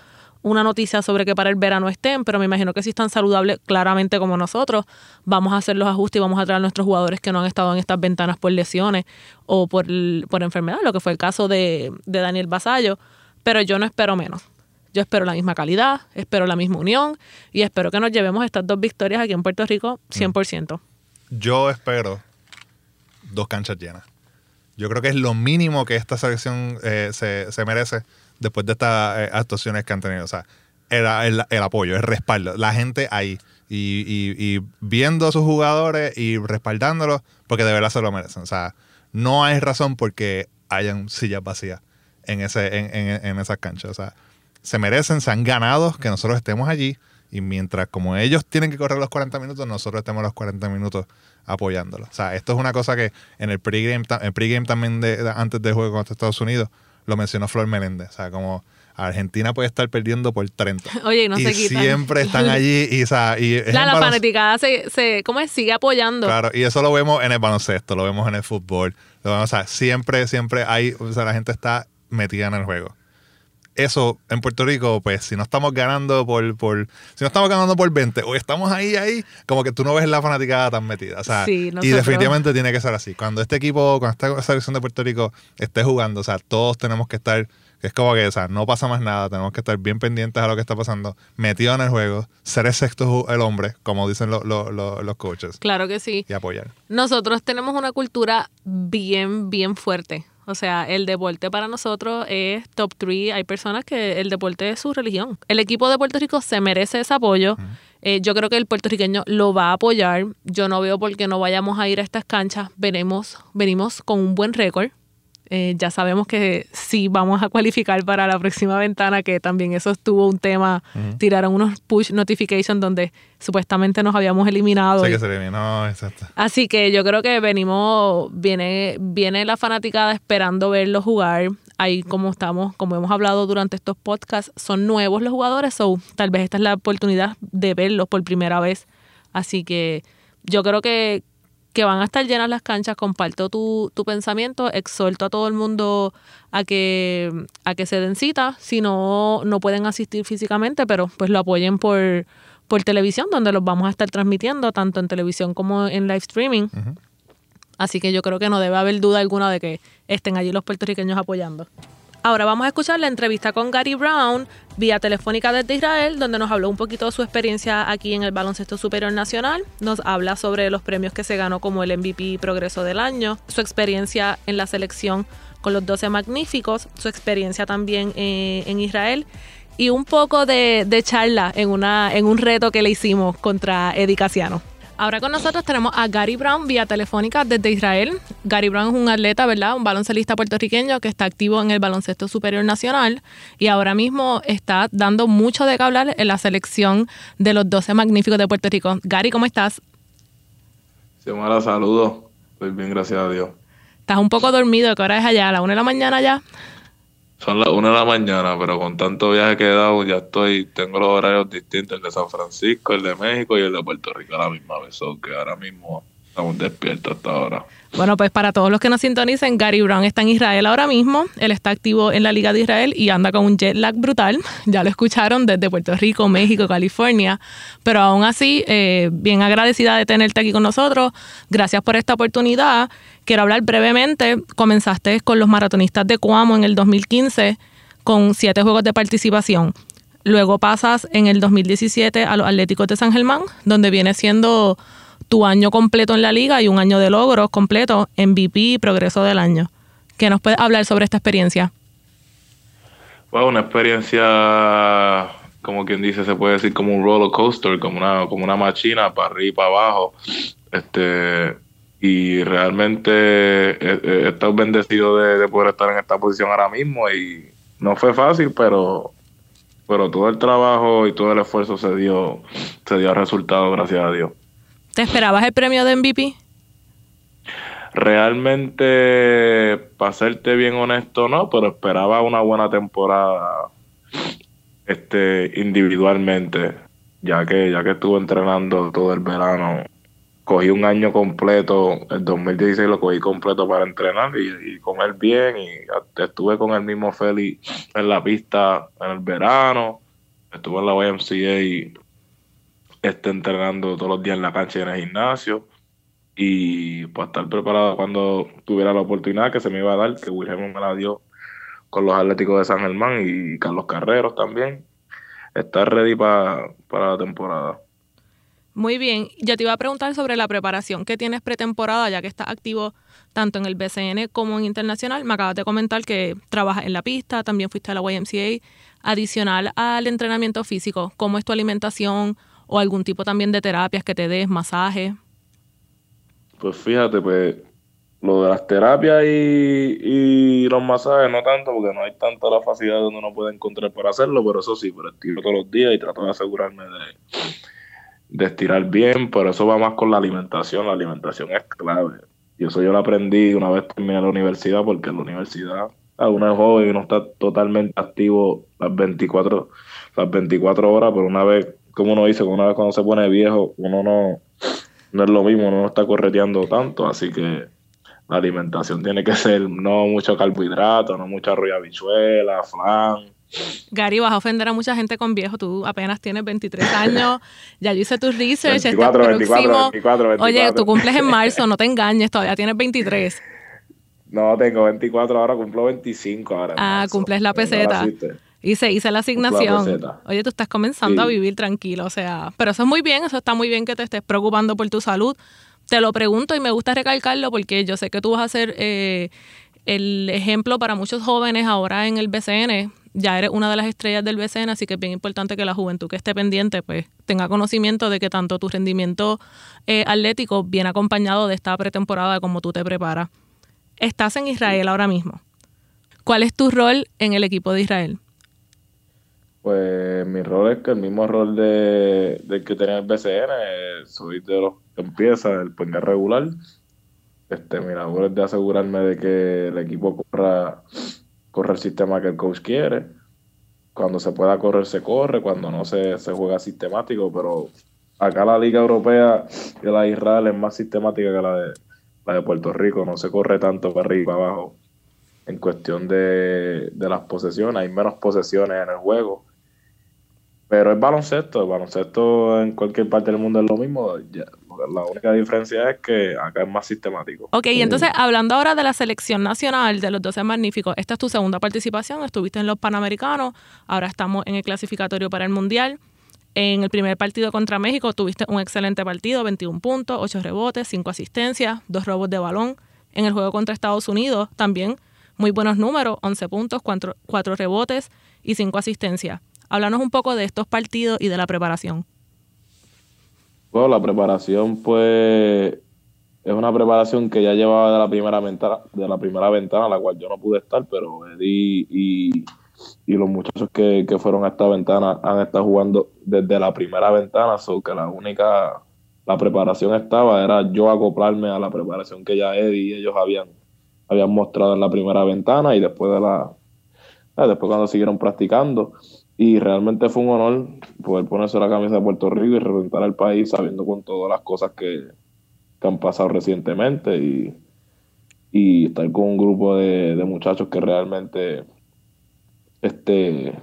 una noticia sobre que para el verano estén, pero me imagino que si están saludables claramente como nosotros, vamos a hacer los ajustes y vamos a traer a nuestros jugadores que no han estado en estas ventanas por lesiones o por, por enfermedad, lo que fue el caso de, de Daniel Basallo, pero yo no espero menos. Yo espero la misma calidad, espero la misma unión y espero que nos llevemos estas dos victorias aquí en Puerto Rico 100%. Yo espero dos canchas llenas. Yo creo que es lo mínimo que esta selección eh, se, se merece después de estas eh, actuaciones que han tenido. O sea, el, el- apoyo, el respaldo, la gente ahí. Y, viendo a sus jugadores y respaldándolos porque de verdad se lo merecen. O sea, no hay razón porque hayan sillas vacías en, ese, en, en, en esas canchas. O sea, se merecen, se han ganado que nosotros estemos allí. Y mientras como ellos tienen que correr los 40 minutos, nosotros estemos los 40 minutos apoyándolos. O sea, esto es una cosa que en el pregame, pregame también de, de- antes del juego contra Estados Unidos lo mencionó Flor Meléndez. O sea, como Argentina puede estar perdiendo por 30. Oye, y no se quitan. siempre están allí y, o sea, y La, la fanaticada se, se, ¿cómo es? sigue apoyando. Claro, y eso lo vemos en el baloncesto, lo vemos en el fútbol. Lo vemos, o sea, siempre, siempre hay, o sea, la gente está metida en el juego. Eso en Puerto Rico, pues si no estamos ganando por, por si no estamos ganando por 20 o estamos ahí, ahí, como que tú no ves la fanaticada tan metida. O sea, Sí, y definitivamente tiene que ser así. Cuando este equipo, cuando esta selección de Puerto Rico esté jugando, o sea, todos tenemos que estar, es como que, o sea, no pasa más nada, tenemos que estar bien pendientes a lo que está pasando, metido en el juego, ser el sexto el hombre, como dicen lo- lo- lo- los coaches, Claro que sí. y apoyar. Nosotros tenemos una cultura bien, bien fuerte. O sea, el deporte para nosotros es top 3. Hay personas que el deporte es su religión. El equipo de Puerto Rico se merece ese apoyo. Eh, yo creo que el puertorriqueño lo va a apoyar. Yo no veo por qué no vayamos a ir a estas canchas. Veremos, venimos con un buen récord. Eh, ya sabemos que sí vamos a cualificar para la próxima ventana, que también eso estuvo un tema. Tiraron unos push notifications donde supuestamente nos habíamos eliminado. Que se exacto. Así que yo creo que venimos, viene, viene la fanaticada esperando verlo jugar. Ahí como estamos, como hemos hablado durante estos podcasts, son nuevos los jugadores, so tal vez esta es la oportunidad de verlos por primera vez. Así que yo creo que, que van a estar llenas las canchas, comparto tu, tu pensamiento, exhorto a todo el mundo a que, a que se den cita, si no, no pueden asistir físicamente, pero pues lo apoyen por, por televisión, donde los vamos a estar transmitiendo, tanto en televisión como en live streaming. Así que yo creo que no debe haber duda alguna de que estén allí los puertorriqueños apoyando. Ahora vamos a escuchar la entrevista con Gary Brown vía telefónica desde Israel, donde nos habló un poquito de su experiencia aquí en el Baloncesto Superior Nacional. Nos habla sobre los premios que se ganó como el MVP Progreso del Año, su experiencia en la selección con los 12 Magníficos, su experiencia también eh, en Israel y un poco de, de charla en, en un reto que le hicimos contra Eddie Casiano. Ahora con nosotros tenemos a Gary Brown vía telefónica desde Israel. Gary Brown es un atleta, ¿verdad? Un baloncelista puertorriqueño que está activo en el baloncesto superior nacional y ahora mismo está dando mucho de qué hablar en la selección de los 12 magníficos de Puerto Rico. Gary, ¿cómo estás? Xiomara, saludos. Estoy bien, gracias a Dios. Estás un poco dormido, ¿qué hora es allá? ¿A la una de la mañana ya? Son las una de la mañana, pero con tanto viaje que he dado, ya estoy, tengo los horarios distintos, el de San Francisco, el de México y el de Puerto Rico a la misma vez, que ahora mismo estamos despiertos hasta ahora. Bueno, pues para todos los que nos sintonicen, Gary Brown está en Israel ahora mismo. Él está activo en la Liga de Israel y anda con un jet lag brutal. Ya lo escucharon desde Puerto Rico, México, California. Pero aún así, eh, bien agradecida de tenerte aquí con nosotros. Gracias por esta oportunidad. Quiero hablar brevemente. Comenzaste con los maratonistas de Cuamo en el 2015 con siete juegos de participación. Luego pasas en el 2017 a los Atléticos de San Germán, donde viene siendo tu año completo en la liga y un año de logros completo, MVP y progreso del año. ¿Qué nos puedes hablar sobre esta experiencia? Bueno, una experiencia, como quien dice, se puede decir como un roller coaster, como una, como una máquina para arriba y para abajo. Este, y realmente he, he estado bendecido de, de poder estar en esta posición ahora mismo y no fue fácil, pero pero todo el trabajo y todo el esfuerzo se dio se dio resultado gracias a Dios. ¿Te esperabas el premio de MVP? Realmente, para serte bien honesto, no, pero esperaba una buena temporada este individualmente, ya que ya que estuve entrenando todo el verano. Cogí un año completo, el 2016 lo cogí completo para entrenar y, y comer bien y estuve con el mismo Feli en la pista en el verano, estuve en la YMCA este, entrenando todos los días en la cancha y en el gimnasio y para estar preparado cuando tuviera la oportunidad que se me iba a dar, que Wilhelm me la dio con los Atléticos de San Germán y Carlos Carreros también, estar ready pa- para la temporada. Muy bien. Yo te iba a preguntar sobre la preparación que tienes pretemporada, ya que estás activo tanto en el BCN como en internacional. Me acabas de comentar que trabajas en la pista, también fuiste a la YMCA. Adicional al entrenamiento físico, ¿cómo es tu alimentación o algún tipo también de terapias que te des, masajes? Pues fíjate, pues lo de las terapias y, los masajes no tanto, porque no hay tanta la facilidad donde uno puede encontrar para hacerlo, pero eso sí, pero estiro todos los días y trato de asegurarme de, de estirar bien, pero eso va más con la alimentación, la alimentación es clave. Y eso yo lo aprendí una vez terminé la universidad, porque en la universidad a uno es joven y uno está totalmente activo las 24, las 24 horas, pero una vez, como uno dice, una vez cuando se pone viejo, uno no, no es lo mismo, uno no está correteando tanto, así que la alimentación tiene que ser no mucho carbohidrato, no mucha arroz habichuela, flan, Gary, vas a ofender a mucha gente con viejo. Tú apenas tienes 23 años. Ya yo hice tu research. 24, 24, 24, 24. Oye, tú cumples en marzo, no te engañes, todavía tienes 23. No, tengo 24 ahora, cumplo 25 ahora. Ah, cumples la peseta. cita. Y se hizo la asignación. peseta. Oye, tú estás comenzando a vivir tranquilo, o sea, pero eso es muy bien, eso está muy bien que te estés preocupando por tu salud. Te lo pregunto y me gusta recalcarlo porque yo sé que tú vas a ser eh, el ejemplo para muchos jóvenes ahora en el BCN. Ya eres una de las estrellas del BCN, así que es bien importante que la juventud que esté pendiente pues tenga conocimiento de que tanto tu rendimiento eh, atlético viene acompañado de esta pretemporada como tú te preparas. Estás en Israel ahora mismo. ¿Cuál es tu rol en el equipo de Israel? Pues mi rol es que el mismo rol de, del que tenía el BCN, eh, soy de los que empieza el puente regular. Este, mi labor es de asegurarme de que el equipo corra, corra el sistema que el coach quiere. Cuando se pueda correr, se corre, cuando no se, se juega sistemático, pero acá la Liga Europea y la de Israel es más sistemática que la de, la de Puerto Rico, no se corre tanto para arriba y para abajo en cuestión de, de las posesiones, hay menos posesiones en el juego. Pero es baloncesto, el baloncesto en cualquier parte del mundo es lo mismo. ya, la única diferencia es que acá es más sistemático. Ok, y entonces hablando ahora de la selección nacional de los 12 magníficos, esta es tu segunda participación, estuviste en los Panamericanos, ahora estamos en el clasificatorio para el Mundial. En el primer partido contra México tuviste un excelente partido, 21 puntos, 8 rebotes, 5 asistencias, 2 robos de balón. En el juego contra Estados Unidos también muy buenos números, 11 puntos, 4, rebotes y 5 asistencias. Háblanos un poco de estos partidos y de la preparación. Bueno, la preparación, pues, es una preparación que ya llevaba de la primera ventana, de la primera ventana, la cual yo no pude estar, pero Eddie y, y los muchachos que, que fueron a esta ventana han estado jugando desde la primera ventana, so que la única, la preparación estaba, era yo acoplarme a la preparación que ya Eddie y ellos habían, habían mostrado en la primera ventana y después de la, eh, después cuando siguieron practicando. Y realmente fue un honor poder ponerse la camisa de Puerto Rico y representar al país sabiendo con todas las cosas que, han pasado recientemente y, y estar con un grupo de, de muchachos que realmente este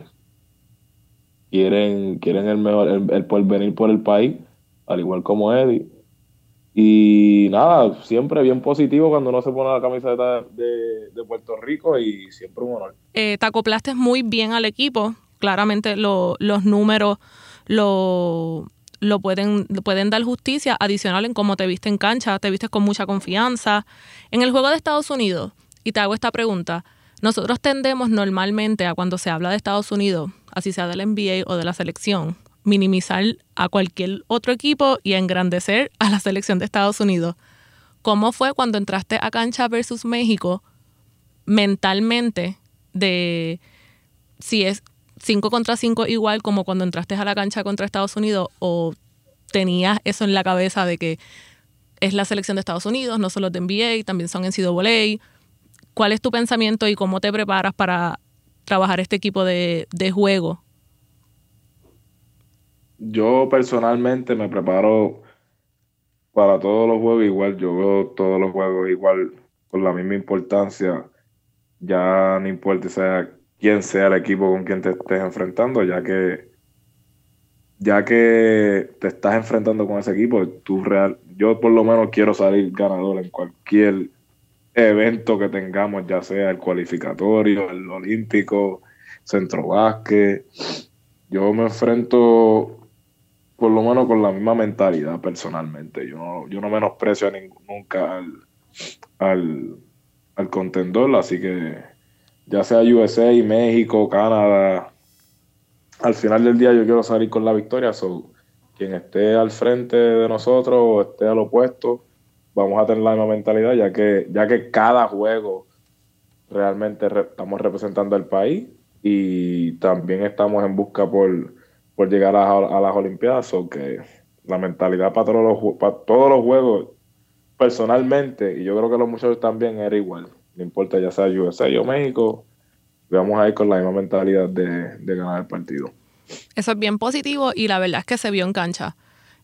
quieren, quieren el mejor, el, el porvenir por el país, al igual como Eddie. Y nada, siempre bien positivo cuando uno se pone la camiseta de, de Puerto Rico y siempre un honor. Eh, te acoplaste muy bien al equipo, claramente lo- los números lo, lo pueden, pueden dar justicia adicional en cómo te viste en cancha, te viste con mucha confianza. En el juego de Estados Unidos, y te hago esta pregunta, nosotros tendemos normalmente a cuando se habla de Estados Unidos, así sea del NBA o de la selección, minimizar a cualquier otro equipo y engrandecer a la selección de Estados Unidos. ¿Cómo fue cuando entraste a cancha versus México mentalmente de si es 5 contra 5 igual como cuando entraste a la cancha contra Estados Unidos o tenías eso en la cabeza de que es la selección de Estados Unidos, no solo de NBA, también son en NCAA. ¿Cuál es tu pensamiento y cómo te preparas para trabajar este equipo de, de juego? Yo personalmente me preparo para todos los juegos igual. Yo veo todos los juegos igual con la misma importancia. Ya no importa sea quién sea el equipo con quien te estés enfrentando, ya que ya que te estás enfrentando con ese equipo, tú real, yo por lo menos quiero salir ganador en cualquier evento que tengamos, ya sea el cualificatorio, el olímpico, centro básquet. Yo me enfrento por lo menos con la misma mentalidad personalmente. Yo no, yo no menosprecio nunca al, al contendor, así que ya sea USA, México, Canadá, al final del día yo quiero salir con la victoria. So, quien esté al frente de nosotros o esté al opuesto, vamos a tener la misma mentalidad, ya que, ya que cada juego realmente re- estamos representando al país y también estamos en busca por, por llegar a, a las Olimpiadas. O que la mentalidad para todos, los, para todos los juegos, personalmente, y yo creo que los muchachos también era igual. No importa ya sea USA o México, vamos a ir con la misma mentalidad de, de ganar el partido. Eso es bien positivo y la verdad es que se vio en cancha.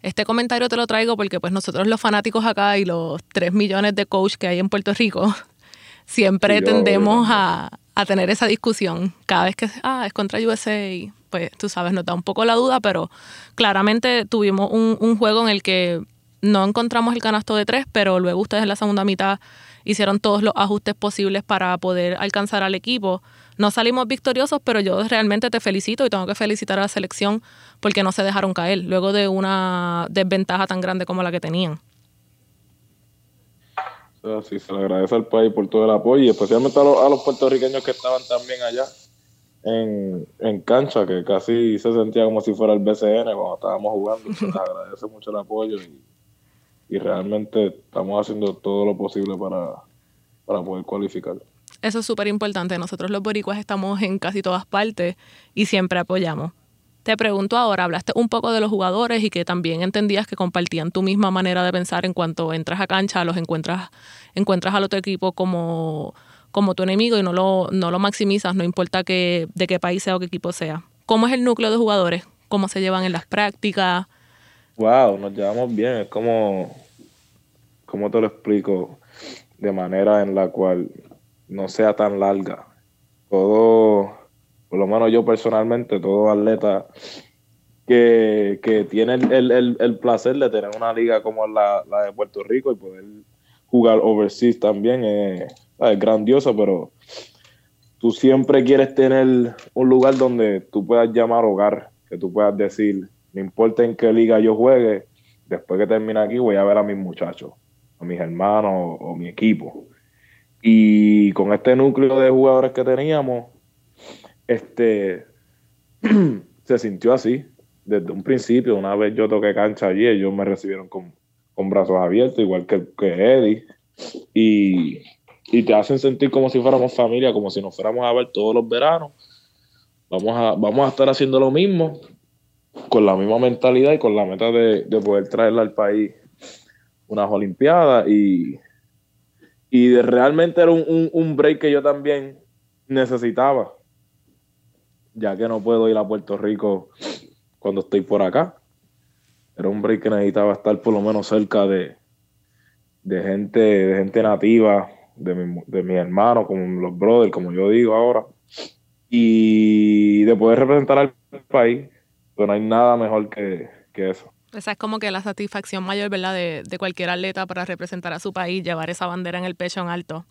Este comentario te lo traigo porque pues nosotros los fanáticos acá y los 3 millones de coach que hay en Puerto Rico, siempre yo, tendemos a, a tener esa discusión. Cada vez que ah, es contra USA, pues tú sabes, nos da un poco la duda, pero claramente tuvimos un, un juego en el que no encontramos el canasto de tres, pero luego ustedes en la segunda mitad hicieron todos los ajustes posibles para poder alcanzar al equipo. No salimos victoriosos, pero yo realmente te felicito y tengo que felicitar a la selección porque no se dejaron caer luego de una desventaja tan grande como la que tenían. Sí, se le agradece al país por todo el apoyo y especialmente a los, puertorriqueños que estaban también allá en, cancha, que casi se sentía como si fuera el BCN cuando estábamos jugando. Se les agradece mucho el apoyo y, y realmente estamos haciendo todo lo posible para, para poder cualificar. Eso es súper importante. Nosotros los boricuas estamos en casi todas partes y siempre apoyamos. Te pregunto ahora, hablaste un poco de los jugadores y que también entendías que compartían tu misma manera de pensar en cuanto entras a cancha, los encuentras, encuentras al otro equipo como, como tu enemigo y no lo, no lo maximizas, no importa que, de qué país sea o qué equipo sea. ¿Cómo es el núcleo de jugadores? ¿Cómo se llevan en las prácticas? Wow, nos llevamos bien. Es como, ¿cómo te lo explico? De manera en la cual no sea tan larga. Todo, por lo menos yo personalmente, todo atleta que, que tiene el, placer de tener una liga como la, de Puerto Rico y poder jugar overseas también es, es grandioso, pero tú siempre quieres tener un lugar donde tú puedas llamar hogar, que tú puedas decir, no importa en qué liga yo juegue, después que termine aquí voy a ver a mis muchachos, a mis hermanos o mi equipo. Y con este núcleo de jugadores que teníamos, este se sintió así desde un principio. Una vez yo toqué cancha allí, ellos me recibieron con, brazos abiertos, igual que, que Eddie. Y, y, te hacen sentir como si fuéramos familia, como si nos fuéramos a ver todos los veranos. Vamos a, vamos a estar haciendo lo mismo, con la misma mentalidad y con la meta de, de poder traerle al país unas Olimpiadas. Y, y de, realmente era un, un, break que yo también necesitaba, ya que no puedo ir a Puerto Rico cuando estoy por acá. Era un break que necesitaba estar por lo menos cerca de, de gente, de gente nativa, de, mi, de mis hermanos, como los brothers, como yo digo ahora, y de poder representar al país, pero no hay nada mejor que, que eso. Esa es como que la satisfacción mayor, ¿verdad?, de, de, cualquier atleta para representar a su país, llevar esa bandera en el pecho en alto.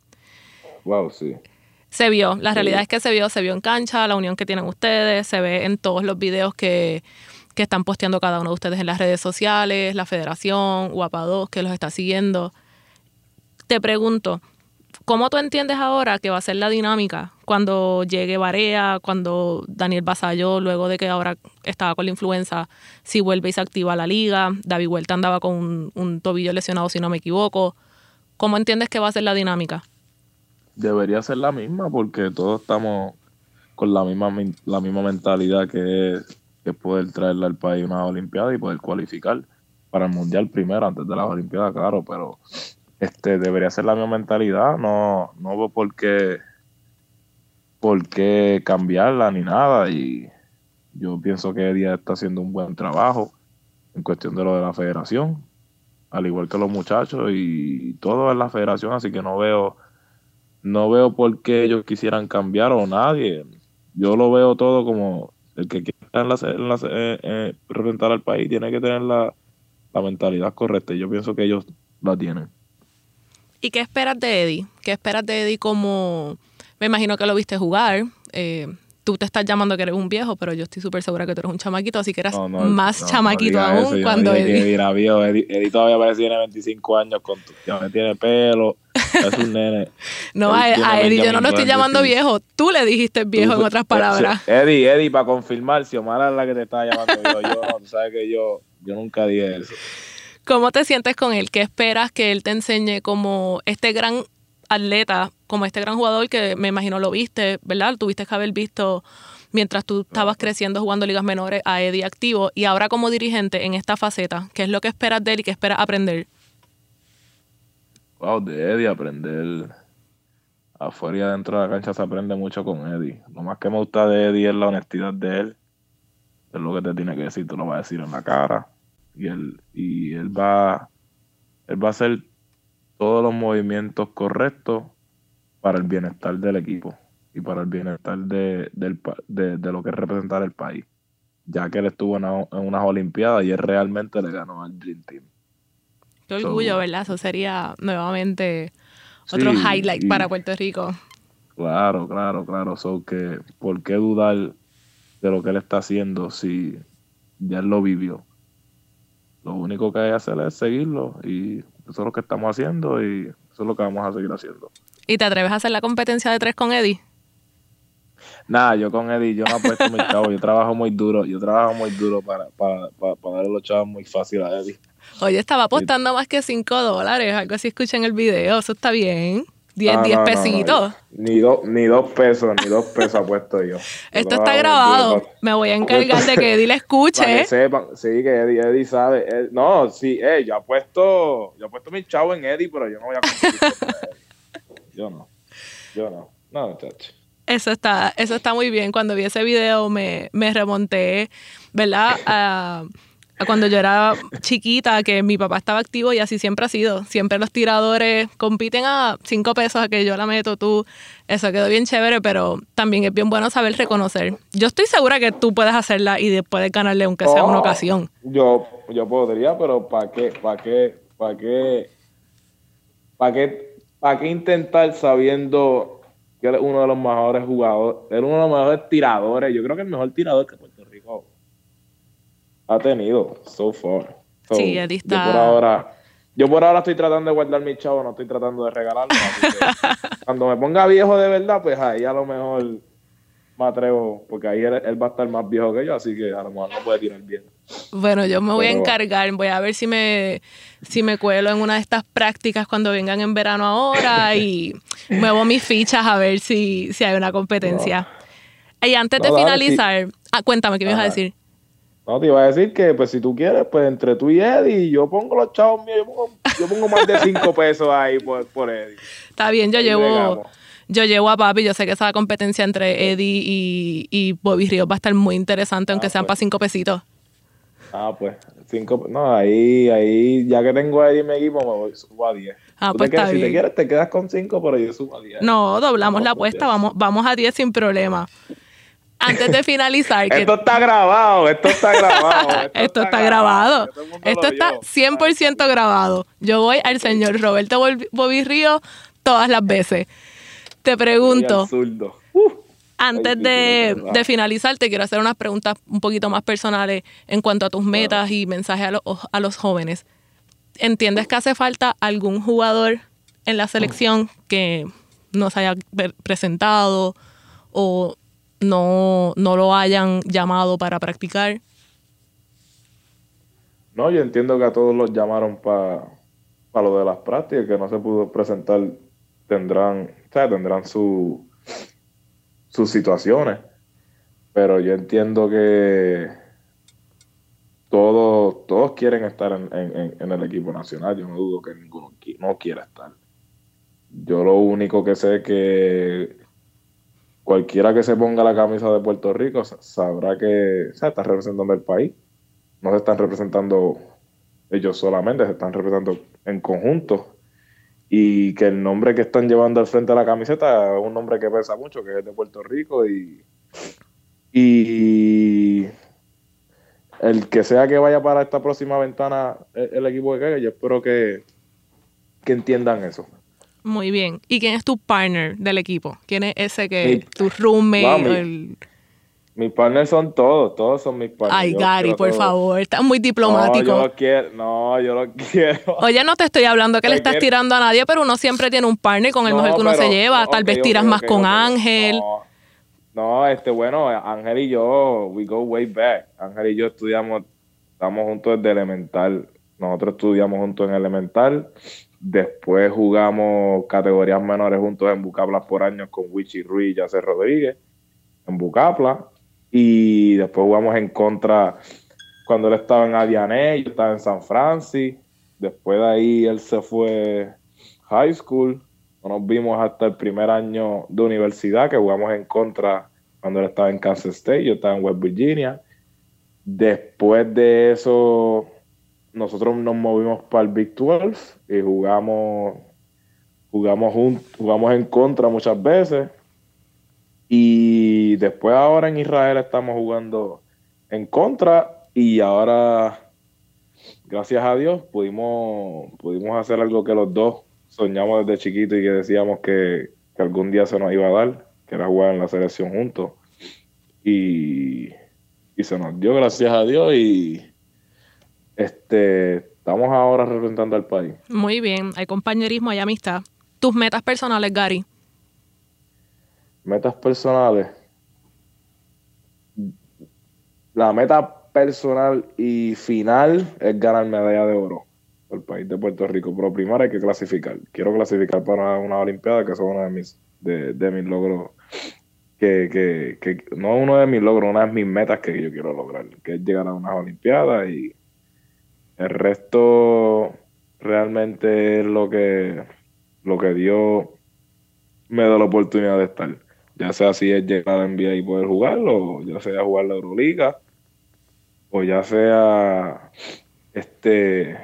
Wow, sí. Se vio, la realidad es que se vio, se vio en cancha, la unión que tienen ustedes, se ve en todos los videos que, que están posteando cada uno de ustedes en las redes sociales, la federación, Guapa 2, que los está siguiendo. Te pregunto, ¿Cómo tú entiendes ahora que va a ser la dinámica cuando llegue Barea, cuando Daniel Basayo, luego de que ahora estaba con la influenza, si vuelve y se activa la liga? David Huerta andaba con un, tobillo lesionado, si no me equivoco. ¿Cómo entiendes que va a ser la dinámica? Debería ser la misma porque todos estamos con la misma, la misma mentalidad que es, poder traerle al país una Olimpiada y poder cualificar para el Mundial primero antes de las Olimpiadas, claro, pero este, debería ser la misma mentalidad, no, no veo por qué, cambiarla ni nada. Y yo pienso que Eddie está haciendo un buen trabajo en cuestión de lo de la federación, al igual que los muchachos y todo en la federación, así que no veo, no veo por qué ellos quisieran cambiar o nadie. Yo lo veo todo como el que quiera eh, eh, representar al país tiene que tener la, la mentalidad correcta y yo pienso que ellos la tienen. ¿Y qué esperas de Eddie? ¿Qué esperas de Eddie como... Me imagino que lo viste jugar. Eh, tú te estás llamando que eres un viejo, pero yo estoy súper segura que tú eres un chamaquito, así que eras más chamaquito aún cuando Eddie... Eddie, viejo. Eddie, todavía parece que tiene 25 años, con ya me tiene pelo, es un nene. no, a, Eddie yo no lo estoy llamando viejo, tú le dijiste viejo en otras palabras. Eddie, Eddie, para confirmar, si Omar es la que te está llamando yo, yo tú sabes que yo, yo nunca dije eso. ¿Cómo te sientes con él? ¿Qué esperas que él te enseñe como este gran atleta, como este gran jugador que me imagino lo viste, ¿verdad? Tuviste que haber visto mientras tú estabas creciendo jugando ligas menores a Eddie activo y ahora como dirigente en esta faceta, ¿qué es lo que esperas de él y qué esperas aprender? Wow, de Eddie aprender afuera y adentro de la cancha se aprende mucho con Eddie. Lo más que me gusta de Eddie es la honestidad de él. Es lo que te tiene que decir, tú lo vas a decir en la cara y él, y él va, él va a hacer todos los movimientos correctos para el bienestar del equipo. y para el bienestar de, del, de, de lo que es representar el país, ya que él estuvo en, en unas Olimpiadas y él realmente le ganó al Dream Team. Qué orgullo, ¿verdad? Eso sería nuevamente otro Sí, highlight y- para Puerto Rico. Claro, claro, claro. So que, ¿por qué dudar de lo que él está haciendo si ya él lo vivió? Lo único que hay que hacer es seguirlo y eso es lo que estamos haciendo y eso es lo que vamos a seguir haciendo. ¿Y te atreves a hacer la competencia de tres con Eddie? Nada, yo con Eddie, yo no apuesto mis chavos, yo trabajo muy duro, yo trabajo muy duro para, para, para, para darle los chavos muy fácil a Eddie. Oye, estaba apostando más que 5 dólares, algo así escuché en el video, eso está bien. 10, Ah, 10 no, no, no, pesitos. Ni, dos ni dos pesos, ni dos pesos apuesto yo. Yo Esto está grabado. para- Me voy a encargar de que Eddie le Para escuche. que sepan, sí, que Eddie, Eddie sabe. Eh, no, sí, eh, yo apuesto, yo apuesto mi chavo en Eddie, pero yo no voy a. Yo no, yo no, no, muchacho. Eso está, eso está muy bien. Cuando vi ese video me, me remonté, ¿verdad? A cuando yo era chiquita, que mi papá estaba activo y así siempre ha sido. Siempre los tiradores compiten a cinco pesos a que yo la meto tú. Eso quedó bien chévere, pero también es bien bueno saber reconocer. Yo estoy segura que tú puedes hacerla y de- puedes ganarle aunque sea una Oh, ocasión. Yo, yo podría, pero ¿para qué, para qué, para qué, para qué, para qué intentar sabiendo que él es uno de los mejores jugadores, él es uno de los mejores tiradores, yo creo que el mejor tirador que Rico ha tenido so far. So, Sí, Eddie está- Yo por ahora, yo por ahora estoy tratando de guardar mi chavo, no estoy tratando de regalarlo. así que cuando me ponga viejo de verdad, pues ahí a lo mejor me atrevo, porque ahí él, él va a estar más viejo que yo, así que a lo mejor no puede tirar bien. Bueno, yo me voy a encargar, voy a ver si me, si me cuelo en una de estas prácticas cuando vengan en verano ahora y muevo mis fichas a ver si, si hay una competencia. Y antes de No, dale, finalizar, ah, cuéntame, ¿qué me ibas a decir? No, te iba a decir que, pues, si tú quieres, pues, entre tú y Eddie, yo pongo los chavos míos, yo pongo, yo pongo más de cinco pesos ahí por, por Eddie. Está bien, yo Ahí llevo, yo llevo a papi, yo sé que esa competencia entre Eddie y, y Bobby Ríos va a estar muy interesante, aunque Ah, sean pues. para cinco pesitos. Ah, pues, cinco, no, ahí, ahí, ya que tengo a Eddie en mi equipo, me voy, subo a 10. Ah, pues quedas- está Si te bien. quieres, te quedas con cinco, pero yo subo a 10. No, doblamos No, la pues, apuesta, vamos, vamos a 10 sin problema. Antes de finalizar, que Esto está grabado, esto está grabado. Esto está grabado. Esto está vio. 100% grabado. Yo voy al señor Roberto Bobby Río todas las veces. Te pregunto. Uh, antes de, finalizar, te quiero hacer unas preguntas un poquito más personales en cuanto a tus metas y mensajes a, los- a los jóvenes. ¿Entiendes que hace falta algún jugador en la selección que no se haya pre- presentado o no, no lo hayan llamado para practicar? No, yo entiendo que a todos los llamaron para lo de las prácticas, que no se pudo presentar, tendrán, o sea, tendrán su, sus situaciones. Pero yo entiendo que todos, todos quieren estar en, en- en- el equipo nacional. Yo no dudo que ninguno no quiera estar. Yo lo único que sé es que cualquiera que se ponga la camisa de Puerto Rico sa- sabrá que o sea, está representando el país no se están representando ellos solamente, se están representando en conjunto. Y que el nombre que están llevando al frente de la camiseta es un nombre que pesa mucho, que es de Puerto Rico. Y, y el que sea que vaya para esta próxima ventana, el, el equipo que caiga, yo espero que, que entiendan eso. Muy bien. ¿Y quién es tu partner del equipo? ¿Quién es ese que Mi- tu roommate? O el- Mis partners son todos, todos son mis partners. Ay, Yo Gary, por todos. favor, estás muy No, diplomático. yo lo quiero, no, yo lo quiero. Oye, no te estoy hablando que le estás quiero- tirando a nadie, pero uno siempre tiene un partner con el No, mejor que uno pero- se lleva. no, Tal vez tiras más con. Ángel. No, no, este, bueno, Ángel y yo, we go way back. Ángel y yo estudiamos, estamos juntos desde elemental. Nosotros estudiamos juntos en elemental. Después jugamos categorías menores juntos en Bucapla por años con Wichi Ruiz y Yacer Rodríguez en Bucapla. Y después jugamos en contra cuando él estaba en Adiané, yo estaba en San Francisco. Después de ahí él se fue high school. No nos vimos hasta el primer año de universidad, que jugamos en contra cuando él estaba en Kansas State, yo estaba en West Virginia. Después de eso, nosotros nos movimos para el Big 12 y jugamos, jugamos, jun- jugamos en contra muchas veces. Y después ahora en Israel estamos jugando en contra y ahora, gracias a Dios, pudimos, pudimos hacer algo que los dos soñamos desde chiquito y que decíamos que, que algún día se nos iba a dar, que era jugar en la selección juntos. Y, y se nos dio, gracias a Dios, y este, estamos ahora representando al país. Muy bien, hay compañerismo, hay amistad. Tus metas personales, Gary. Metas personales. La meta personal y final es ganar medalla de oro al país de Puerto Rico. Pero primero hay que clasificar. Quiero clasificar para una Olimpiada, que es uno de mis, de, de mis logros. Que, que, que no uno de mis logros, una de mis metas que yo quiero lograr, que es llegar a unas Olimpiadas y el resto realmente es lo que, lo que Dios me da la oportunidad de estar. Ya sea si es llegar a NBA y poder jugarlo, o ya sea jugar la Euroliga, o ya sea este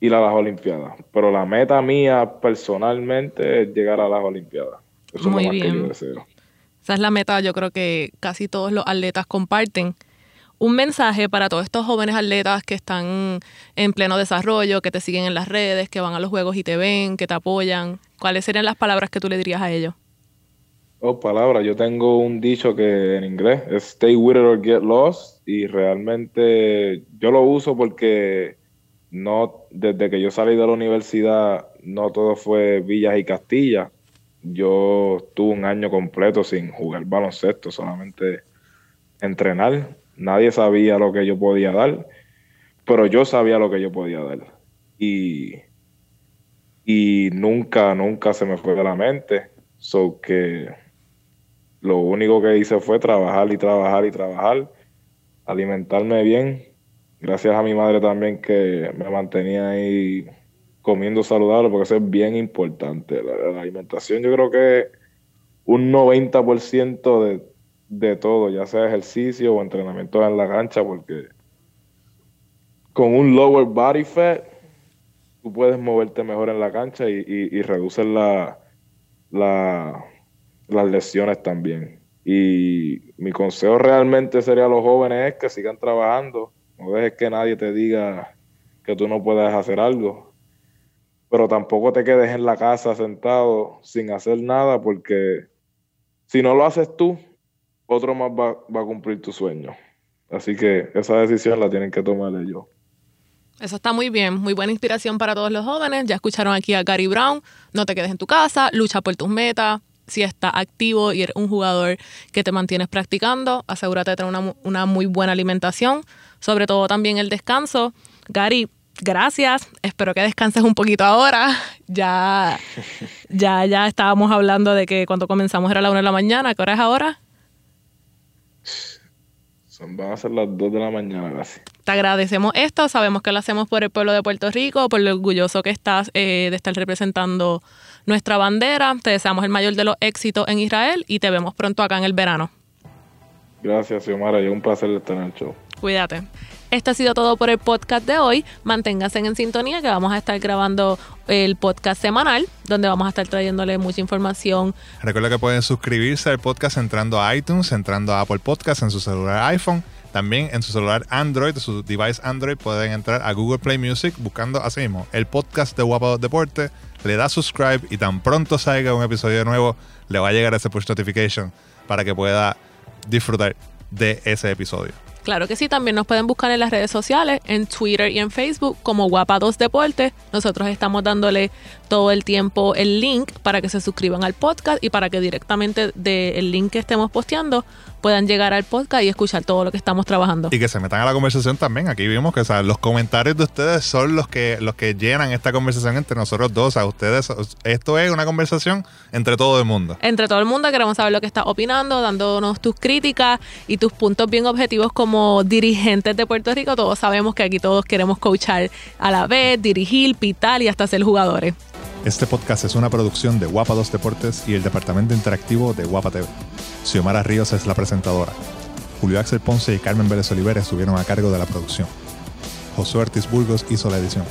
ir a las Olimpiadas. Pero la meta mía personalmente es llegar a las Olimpiadas. Eso Muy es lo más que bien. yo deseo. Esa es la meta, yo creo que casi todos los atletas comparten. Un mensaje para todos estos jóvenes atletas que están en pleno desarrollo, que te siguen en las redes, que van a los juegos y te ven, que te apoyan. ¿Cuáles serían las palabras que tú le dirías a ellos? Oh, palabra. Yo tengo un dicho que en inglés es stay with it or get lost y realmente yo lo uso porque no desde que yo salí de la universidad no todo fue villas y castillas. Yo estuve un año completo sin jugar baloncesto, solamente entrenar. Nadie sabía lo que yo podía dar, pero yo sabía lo que yo podía dar. Y, y nunca, nunca se me fue de la mente. So que lo único que hice fue trabajar y trabajar y trabajar, alimentarme bien. Gracias a mi madre también que me mantenía ahí comiendo saludable, porque eso es bien importante. La, alimentación yo creo que un 90% de, de todo, ya sea ejercicio o entrenamiento en la cancha, porque con un lower body fat tú puedes moverte mejor en la cancha y, y, y reduces la, la, las lesiones también. Y mi consejo realmente sería a los jóvenes es que sigan trabajando, no dejes que nadie te diga que tú no puedes hacer algo, pero tampoco te quedes en la casa sentado sin hacer nada porque si no lo haces tú, otro más va, va a cumplir tu sueño. Así que esa decisión la tienen que tomar ellos. Eso está muy bien, muy buena inspiración para todos los jóvenes. Ya escucharon aquí a Gary Brown. No te quedes en tu casa, lucha por tus metas. Si estás activo y eres un jugador que te mantienes practicando, asegúrate de tener una, una muy buena alimentación, sobre todo también el descanso. Gary, gracias. Espero que descanses un poquito ahora. Ya, ya, ya estábamos hablando de que cuando comenzamos era la una de la mañana. ¿Qué hora es ahora? Son, van a ser las 2 de la mañana casi. Te agradecemos esto, sabemos que lo hacemos por el pueblo de Puerto Rico, por lo orgulloso que estás eh, de estar representando nuestra bandera. Te deseamos el mayor de los éxitos en Israel y te vemos pronto acá en el verano. Gracias, Xiomara. Y un placer estar en el show. Cuídate. Esto ha sido todo por el podcast de hoy. Manténganse en sintonía que vamos a estar grabando el podcast semanal, donde vamos a estar trayéndole mucha información. Recuerda que pueden suscribirse al podcast entrando a iTunes, entrando a Apple Podcast en su celular iPhone. También en su celular Android, su device Android, pueden entrar a Google Play Music buscando así mismo el podcast de Guapa Deporte. Le da subscribe y tan pronto salga un episodio nuevo, le va a llegar ese push notification para que pueda disfrutar de ese episodio. Claro que sí, también nos pueden buscar en las redes sociales, en Twitter y en Facebook como Guapa2 Deportes. Nosotros estamos dándole todo el tiempo el link para que se suscriban al podcast y para que directamente del link que estemos posteando puedan llegar al podcast y escuchar todo lo que estamos trabajando. Y que se metan a la conversación también. Aquí vimos que o sea, los comentarios de ustedes son los que, los que llenan esta conversación entre nosotros dos. O sea, ustedes, esto es una conversación entre todo el mundo. Entre todo el mundo queremos saber lo que estás opinando, dándonos tus críticas y tus puntos bien objetivos como dirigentes de Puerto Rico. Todos sabemos que aquí todos queremos coachar a la vez, dirigir, pitar y hasta ser jugadores. Este podcast es una producción de Guapa 2 Deportes y el departamento interactivo de Guapa TV. Xiomara Ríos es la presentadora. Julio Axel Ponce y Carmen Vélez Oliveres estuvieron a cargo de la producción. Josué Ortiz Burgos hizo la edición.